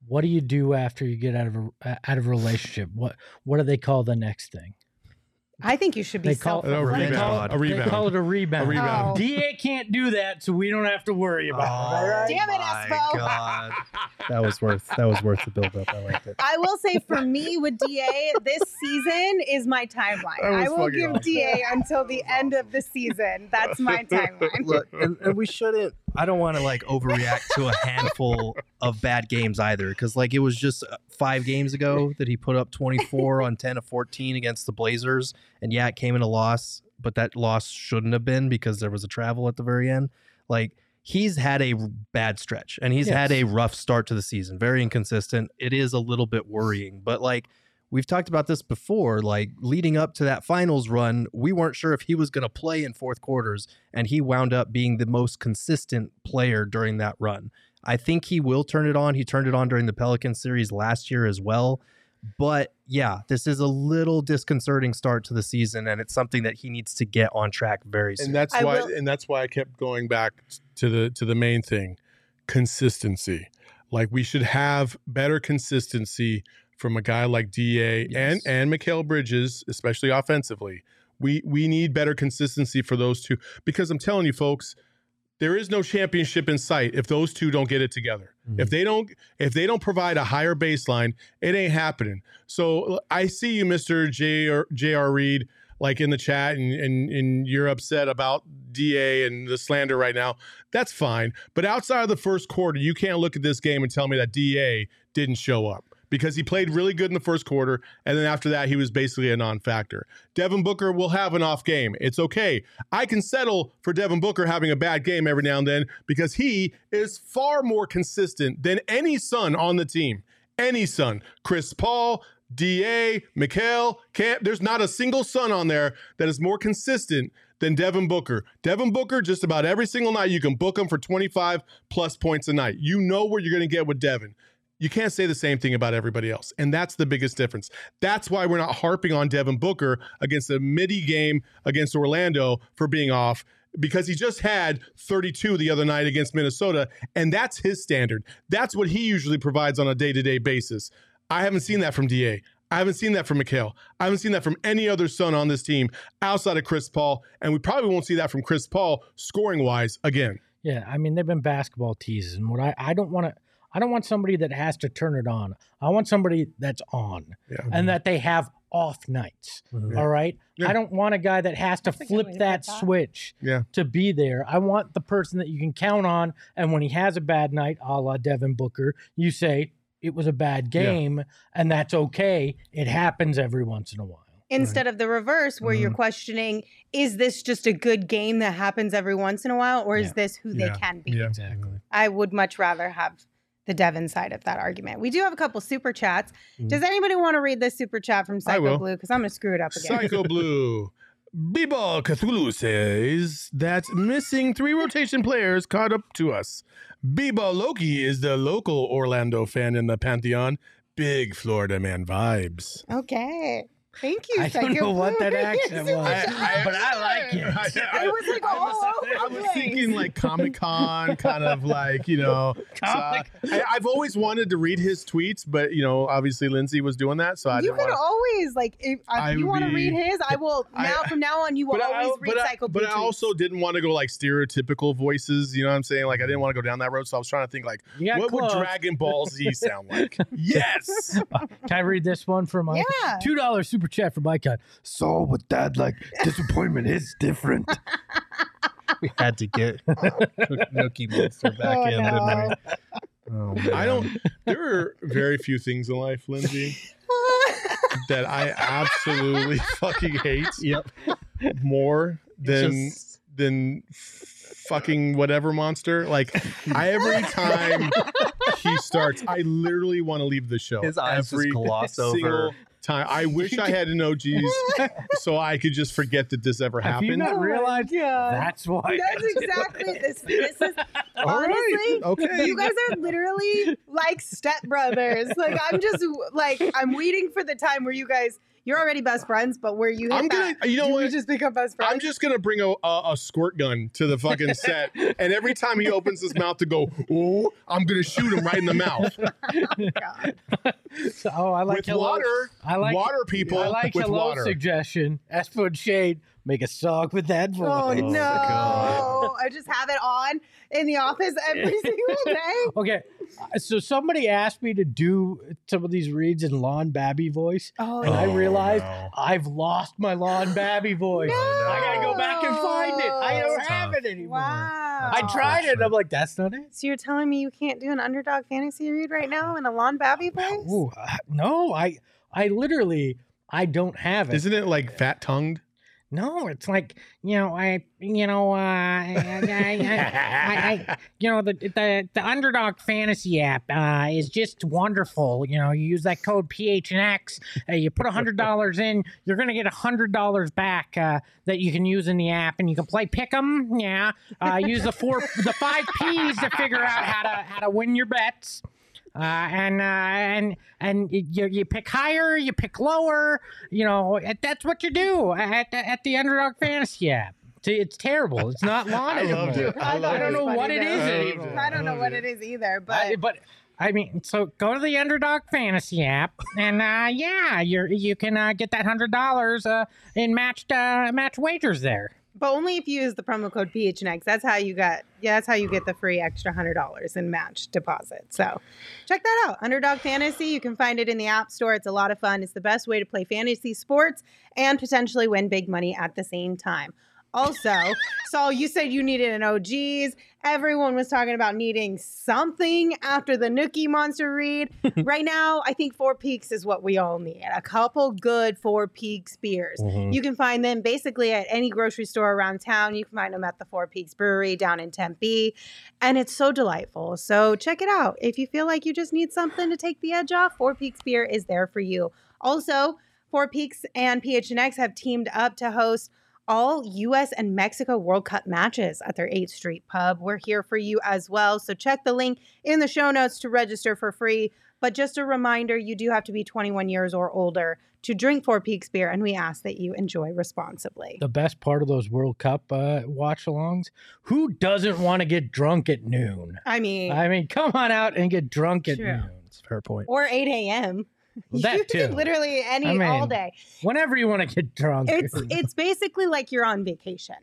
What do you do after you get out of a out of a relationship? What what do they call the next thing? I think you should be They call, self A they rebound. call, A they call it a rebound. A rebound. Oh. Da can't do that, so we don't have to worry about it. Oh all right? Damn it, my Espo. God. That was worth that was worth the build up. I liked it. I will say for me with DA, this season is my timeline. I will give awesome. DA until the end of the season. That's my timeline. Look, and, and we shouldn't. I don't want to like overreact to a handful of bad games either, because like it was just uh, five games ago that he put up 24 on 10 of 14 against the Blazers, and yeah, it came in a loss, but that loss shouldn't have been because there was a travel at the very end. Like he's had a bad stretch, and he's had a rough start to the season, very inconsistent. It is a little bit worrying, but like. We've talked about this before. Like leading up to that finals run, we weren't sure if he was going to play in fourth quarters, and he wound up being the most consistent player during that run. I think he will turn it on. He turned it on during the Pelican series last year as well. But yeah, this is a little disconcerting start to the season, and it's something that he needs to get on track very soon. and that's I why will- and that's why I kept going back to the to the main thing consistency like we should have better consistency from a guy like DA and Yes. and Mikal Bridges especially offensively we we need better consistency for those two because I'm telling you folks there is no championship in sight if those two don't get it together. If mm-hmm. they don't if they don't provide a higher baseline, it ain't happening. So I see you, Mr. J. J.R. Reed, like in the chat, and, and and you're upset about DA and the slander right now. That's fine. But outside of the first quarter, you can't look at this game and tell me that DA didn't show up because he played really good in the first quarter, and then after that, he was basically a non-factor. Devin Booker will have an off game. It's okay. I can settle for Devin Booker having a bad game every now and then because he is far more consistent than any son on the team. Any son. Chris Paul, DA, Mikal, Camp. There's not a single son on there that is more consistent than Devin Booker. Devin Booker, just about every single night, you can book him for 25 plus points a night. You know where you're going to get with Devin. You can't say the same thing about everybody else. And that's the biggest difference. That's why we're not harping on Devin Booker against a midi game against Orlando for being off because he just had 32 the other night against Minnesota. And that's his standard. That's what he usually provides on a day to day basis. I haven't seen that from DA. I haven't seen that from Mikal. I haven't seen that from any other son on this team outside of Chris Paul. And we probably won't see that from Chris Paul scoring wise again. Yeah, I mean they've been basketball teases, and what I I don't want to I don't want somebody that has to turn it on. I want somebody that's on, Yeah. and that they have off nights. Mhm. All right, Yeah. I don't want a guy that has to That's a flip to that that. switch Yeah. to be there. I want the person that you can count on, and when he has a bad night, a la Devin Booker, you say it was a bad Yeah. game, and that's okay. It happens every once in a while. Instead of the reverse, where you're Mm-hmm. questioning, is this just a good game that happens every once in a while, or is this who Yeah. they can be? Yeah. Exactly. I would much rather have the Devin side of that argument. We do have a couple super chats. Does anybody want to read this super chat from Mm-hmm. Psycho Blue? Because I'm going to screw it up again. Psycho Blue. Bebop Cthulhu says that missing three rotation players caught up to us. Beba Loki is the local Orlando fan in the Pantheon. Big Florida man vibes. Okay. Thank you. I don't Psycho know what that accent Super was, chat. but I like it. It was like all over I was thinking like Comic Con, kind of like you know. so, uh, I, I've always wanted to read his tweets, but you know, obviously Lindsey was doing that, so I you didn't could always like if, if you want to read his, I will now from now on you will always I, read but, I, but I also didn't want to go like stereotypical voices. You know what I'm saying? Like I didn't want to go down that road, so I was trying to think like, You got what would. Dragon Ball Z sound like? yes. Can I read this one from my Yeah. Two dollar super chat from Mike. saw with that like disappointment is different. we had to get Nookie Monster back Oh, in, no. didn't we? Oh. I don't. There are very few things in life, Lindsey, that I absolutely fucking hate Yep. more than Just- than fucking whatever monster. Like I every time he starts, I literally want to leave the show. His eyes just every gloss single over. Time. I wish I had an OGs so I could just forget that this ever Have you happened. not Oh my realized God. that's why? That's exactly this. This is All right. honestly. Okay. You guys are literally like stepbrothers. Like I'm just like I'm waiting for the time where you guys you're already best friends, but where you hit I'm gonna- that, you know do we what? just become best friends. I'm just gonna bring a, a, a squirt gun to the fucking set, and every time he opens his mouth to go, "Oh," I'm gonna shoot him right in the mouth oh, oh, I like with hello. water. I like water people I like with hello water. suggestion. Espod Shade make a song with that voice. Oh, no! God. I just have it on in the office every single day. Okay, uh, so somebody asked me to do some of these reads in Lon Babby voice, Oh, and I Oh, realized no. I've lost my Lon Babby voice. No. I gotta go back and find it. I don't That's have tough. it anymore. wow! I tried it. and I'm like, that's not it. So you're telling me you can't do an underdog fantasy read right now in a Lon Babby voice? Ooh, uh, no, I, I literally, I don't have it. Isn't it like fat tongued? No, it's like you know, I, you know, uh, I, I, I, I, you know, the the the underdog fantasy app uh, is just wonderful. You know, you use that code PHNX, uh, you put a hundred dollars in, you're gonna get a hundred dollars back uh, that you can use in the app, and you can play Pick'em. Yeah, uh, use the four, the five P's to figure out how to how to win your bets. Uh, and uh, and and you you pick higher, you pick lower. You know that's what you do at at the Underdog Fantasy app. It's terrible. It's not Lon I anymore. loved it. I I, loved I don't know Funny what it though. is I loved anymore. I don't know what it. it is either, but I- but I mean, so go to the Underdog Fantasy app, and uh, yeah, you you can uh, get that hundred dollars uh, in matched uh, match wagers there. But only if you use the promo code PHNX. That's how you get yeah, that's how you get the free extra hundred dollars in match deposit. So check that out. Underdog Fantasy. You can find it in the App Store. It's a lot of fun. It's the best way to play fantasy sports and potentially win big money at the same time. Also, Saul, you said you needed an OGs. Everyone was talking about needing something after the Nookie Monster read. right now, I think Four Peaks is what we all need. A couple good Four Peaks beers. Mhm. You can find them basically at any grocery store around town. You can find them at the Four Peaks Brewery down in Tempe. And it's so delightful. So check it out. If you feel like you just need something to take the edge off, Four Peaks Beer is there for you. Also, Four Peaks and PHNX have teamed up to host all US and Mexico World Cup matches at their 8th Street pub. We're here for you as well. So check the link in the show notes to register for free. But just a reminder, you do have to be 21 years or older to drink Four Peaks beer, and we ask that you enjoy responsibly. The best part of those World Cup uh, watch alongs, who doesn't want to get drunk at noon? I mean, I mean, come on out and get drunk at True. noon. A fair point. or 8 a.m. Well, that you can too. literally any I all day. Whenever you want to get drunk. It's it's basically like you're on vacation.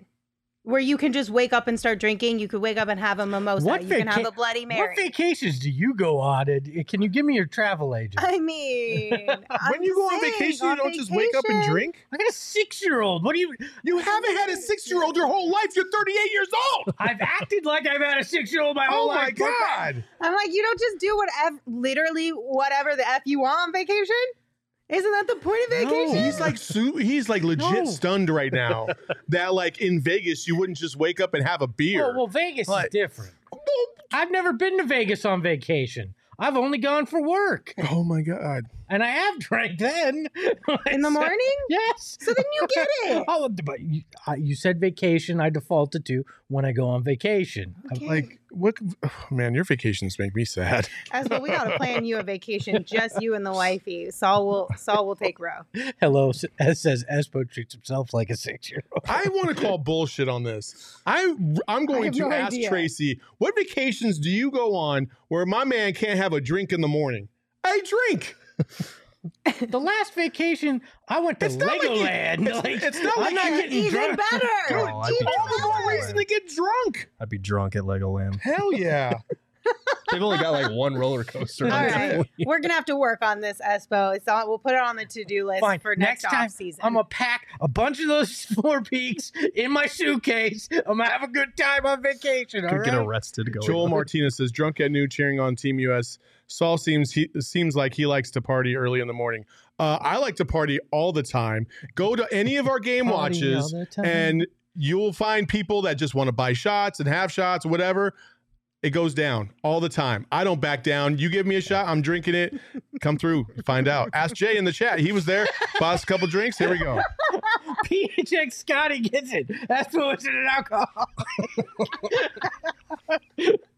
Where you can just wake up and start drinking. You could wake up and have a mimosa. What you can have a Bloody Mary. What vacations do you go on? And eh, can you give me your travel agent? I mean, when you go on vacation, you don't just wake up and drink. I got a six-year-old. What do you? You haven't had a six-year-old your whole life. You're 38 years old. I've acted like I've had a six-year-old my whole life. Oh my life. god! I'm like, you don't just do whatever, literally whatever the f you want on vacation. Isn't that the point of vacation? He's like su- he's like legit No. stunned right now. that like in Vegas, you wouldn't just wake up and have a beer. Well, well, Vegas is different. I've never been to Vegas on vacation. I've only gone for work, oh my god! And I have drank then. in the morning. yes. So then you get it. Oh, but you, I, you said vacation. I defaulted to when I go on vacation. Okay. Like what? oh, man, your vacations make me sad. As well, we gotta plan you a vacation, just you and the wifey. Saul will Saul will take row. Hello, s- as says Espo treats himself like a six-year-old. I want to call bullshit on this. I I'm going have to no ask idea. Tracy, what vacations do you go on where my man can't have a drink in the morning? I drink. The last vacation I went to It's not like you- it's- like, it's not I'm like not getting Even drunk. better. Oh, I'd All the more reason to get drunk. I'd be drunk at Legoland. Hell yeah. They've only got like one roller coaster. All on right, Disney. we're gonna have to work on this, Espo. It's on, we'll put it on the to-do list Fine. for Next next, time, off season. I'm gonna pack a bunch of those four peaks in my suitcase. I'm gonna have a good time on vacation. all Could get arrested going. Joel Martinez says, drunk at noon, cheering on Team US. Saul seems he seems like he likes to party early in the morning. Uh, I like to party all the time. Go to any of our game Party watches, and you'll find people that just want to buy shots and have shots, whatever. It goes down all the time. I don't back down. You give me a shot, I'm drinking it. Come through, find out. Ask Jay in the chat. He was there. Bought us a couple drinks. Here we go. PHX Scotty gets it. That's what's in an alcohol.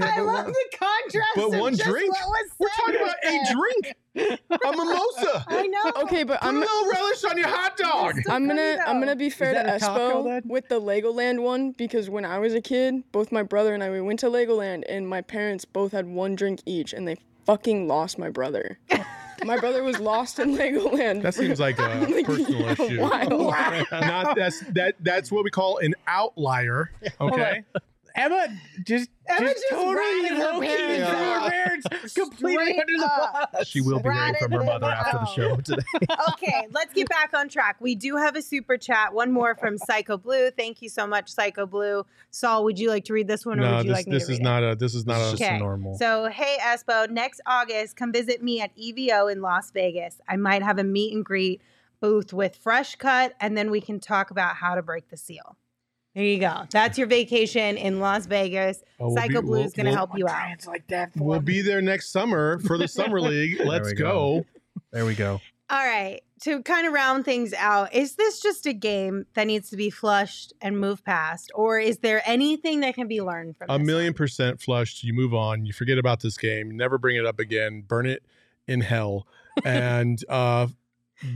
I love the contrast. But of one just drink. What was We're talking about a drink, a mimosa. I know. Okay, but Put a I'm little relish on your hot dog. I'm gonna I'm gonna be fair that to a taco, Espo then? with the Legoland one because when I was a kid, both my brother and I we went to Legoland and my parents both had one drink each and they fucking lost my brother. my brother was lost in Legoland. That seems like a like, personal a issue. while. Not that's that that's what we call an outlier. Okay. Emma just, Emma just, just totally ratted her low-key parents threw her parents completely Straight under the up. bus. She will be hearing from her Ratted mother after the show today. okay, let's get back on track. We do have a super chat. One more from Psycho Blue. Thank you so much, Psycho Blue. Saul, would you like to read this one, or No, would you this like me this to is read it? not a this is not This a is just Okay. a normal. So, hey, Espo, next August, come visit me at EVO in Las Vegas. I might have a meet and greet booth with Fresh Cut, and then we can talk about how to break the seal. There you go. That's your vacation in Las Vegas. Oh, we'll Psycho be- Blue is we'll- going to we'll- help you out. Translate that for We'll me. be there next summer for the summer league. Let's we go. go. there we go. All right. to kind of round things out, is this just a game that needs to be flushed and moved past, or is there anything that can be learned from A this million one? percent flushed. You move on. You forget about this game. Never bring it up again. Burn it in hell. And uh,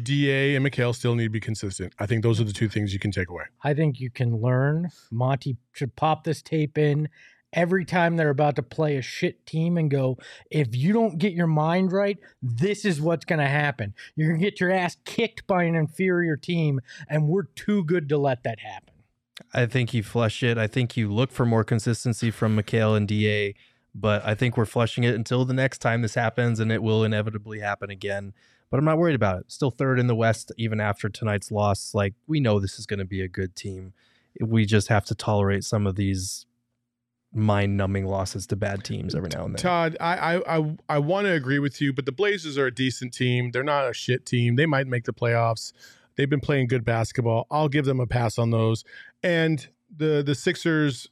Da and Mikal still need to be consistent. I think those are the two things you can take away. I think you can learn. Monty should pop this tape in every time they're about to play a shit team and go, if you don't get your mind right, this is what's going to happen. You're going to get your ass kicked by an inferior team, and we're too good to let that happen. I think you flush it. I think you look for more consistency from Mikal and DA, but I think we're flushing it until the next time this happens, and it will inevitably happen again. But I'm not worried about it. Still third in the West, even after tonight's loss. Like, we know this is going to be a good team. We just have to tolerate some of these mind numbing losses to bad teams every now and then. Todd, I I I, I want to agree with you, but the Blazers are a decent team. They're not a shit team. They might make the playoffs. They've been playing good basketball. I'll give them a pass on those. And the the Sixers,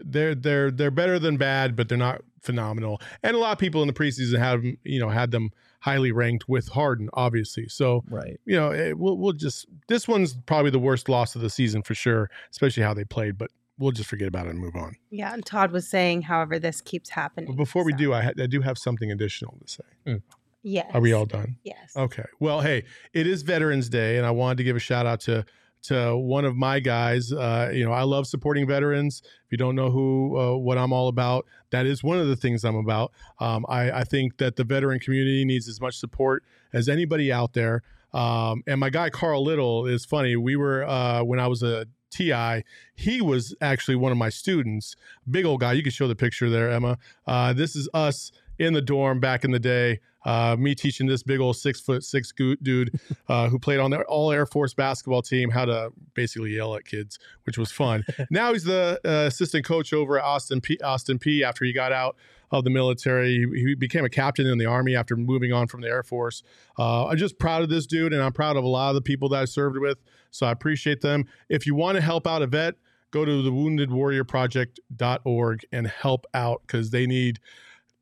they're they're they're better than bad, but they're not phenomenal. And a lot of people in the preseason have you know had them highly ranked with Harden, obviously. So Right. you know it, we'll we'll just this one's probably the worst loss of the season for sure, especially how they played. But we'll just forget about it and move on. Yeah, and Todd was saying, however, this keeps happening. But before we do, I, ha- I do have something additional to say. Hmm. yes, Are we all done? Yes. Okay. Well, hey, it is Veterans Day, and I wanted to give a shout out to to one of my guys. Uh, you know, I love supporting veterans. If you don't know who uh, what I'm all about, that is one of the things I'm about. Um, I, I think that the veteran community needs as much support as anybody out there. Um, and my guy Carl Little is funny. We were uh, when I was a TI, he was actually one of my students. Big old guy. You can show the picture there, Emma. Uh, this is us in the dorm back in the day. Uh, me teaching this big old six foot six dude uh, who played on the all Air Force basketball team how to basically yell at kids, which was fun. now he's the uh, assistant coach over at Austin Peay. Austin Peay. After he got out of the military, he, he became a captain in the army after moving on from the Air Force. Uh, I'm just proud of this dude, and I'm proud of a lot of the people that I served with. So I appreciate them. If you want to help out a vet, go to the woundedwarriorproject.org and help out because they need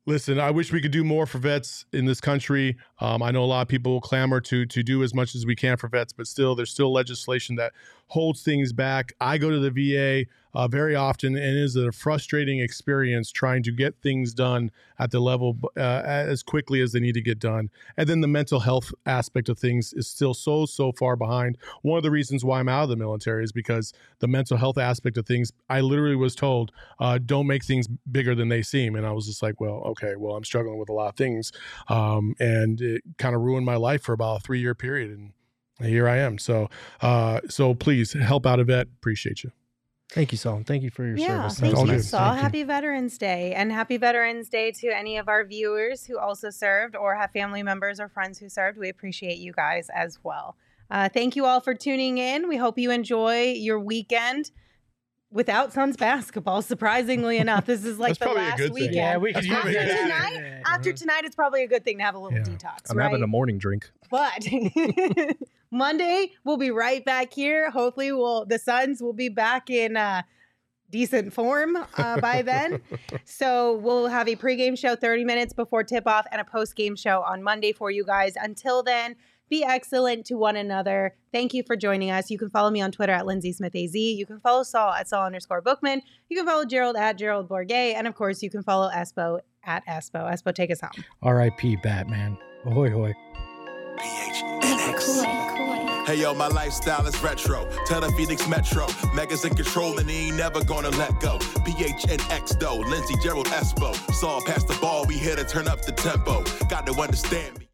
listen i wish we could do more for vets in this country. Um, i know a lot of people clamor to to do as much as we can for vets but still there's still legislation that holds things back. I go to the va uh, very often and is a frustrating experience trying to get things done at the level uh, as quickly as they need to get done. And then the mental health aspect of things is still so so far behind. One of the reasons why i'm out of the military is because the mental health aspect of things i literally was told uh, don't make things bigger than they seem. And i was just like well okay well i'm struggling with a lot of things. Um, and it kind of ruined my life for about a three year period and here i am. So uh, so please help out a vet. Appreciate you Thank you, Saul. Thank you for your Yeah, service. thank all you, good. Saul. Thank you. Happy Veterans Day. And happy Veterans Day to any of our viewers who also served or have family members or friends who served. We appreciate you guys as well. Uh, thank you all for tuning in. We hope you enjoy your weekend without Suns basketball. Surprisingly enough, this is like the last weekend. Yeah, we could That's use probably after good. tonight, after tonight, it's probably a good thing to have a little Yeah. detox. I'm right? having a morning drink. But Monday we'll be right back here. Hopefully, we'll the Suns will be back in uh, decent form uh, by then. so we'll have a pregame show 30 minutes before tip off and a postgame show on Monday for you guys. Until then. Be excellent to one another. Thank you for joining us. You can follow me on Twitter at Lindsey Smith AZ. You can follow Saul at Saul underscore Bookman. You can follow Gerald at Gerald Bourguet. And of course, you can follow Espo at Espo. Espo, take us home. R.I.P. Batman. Ahoy, hoy. Hey yo, my lifestyle is retro. Tell the Phoenix Metro. Megas in control and he ain't never gonna let go. PHNX though, Lindsey Gerald Espo. Saw past the ball, we here to turn up the tempo. Got to understand me.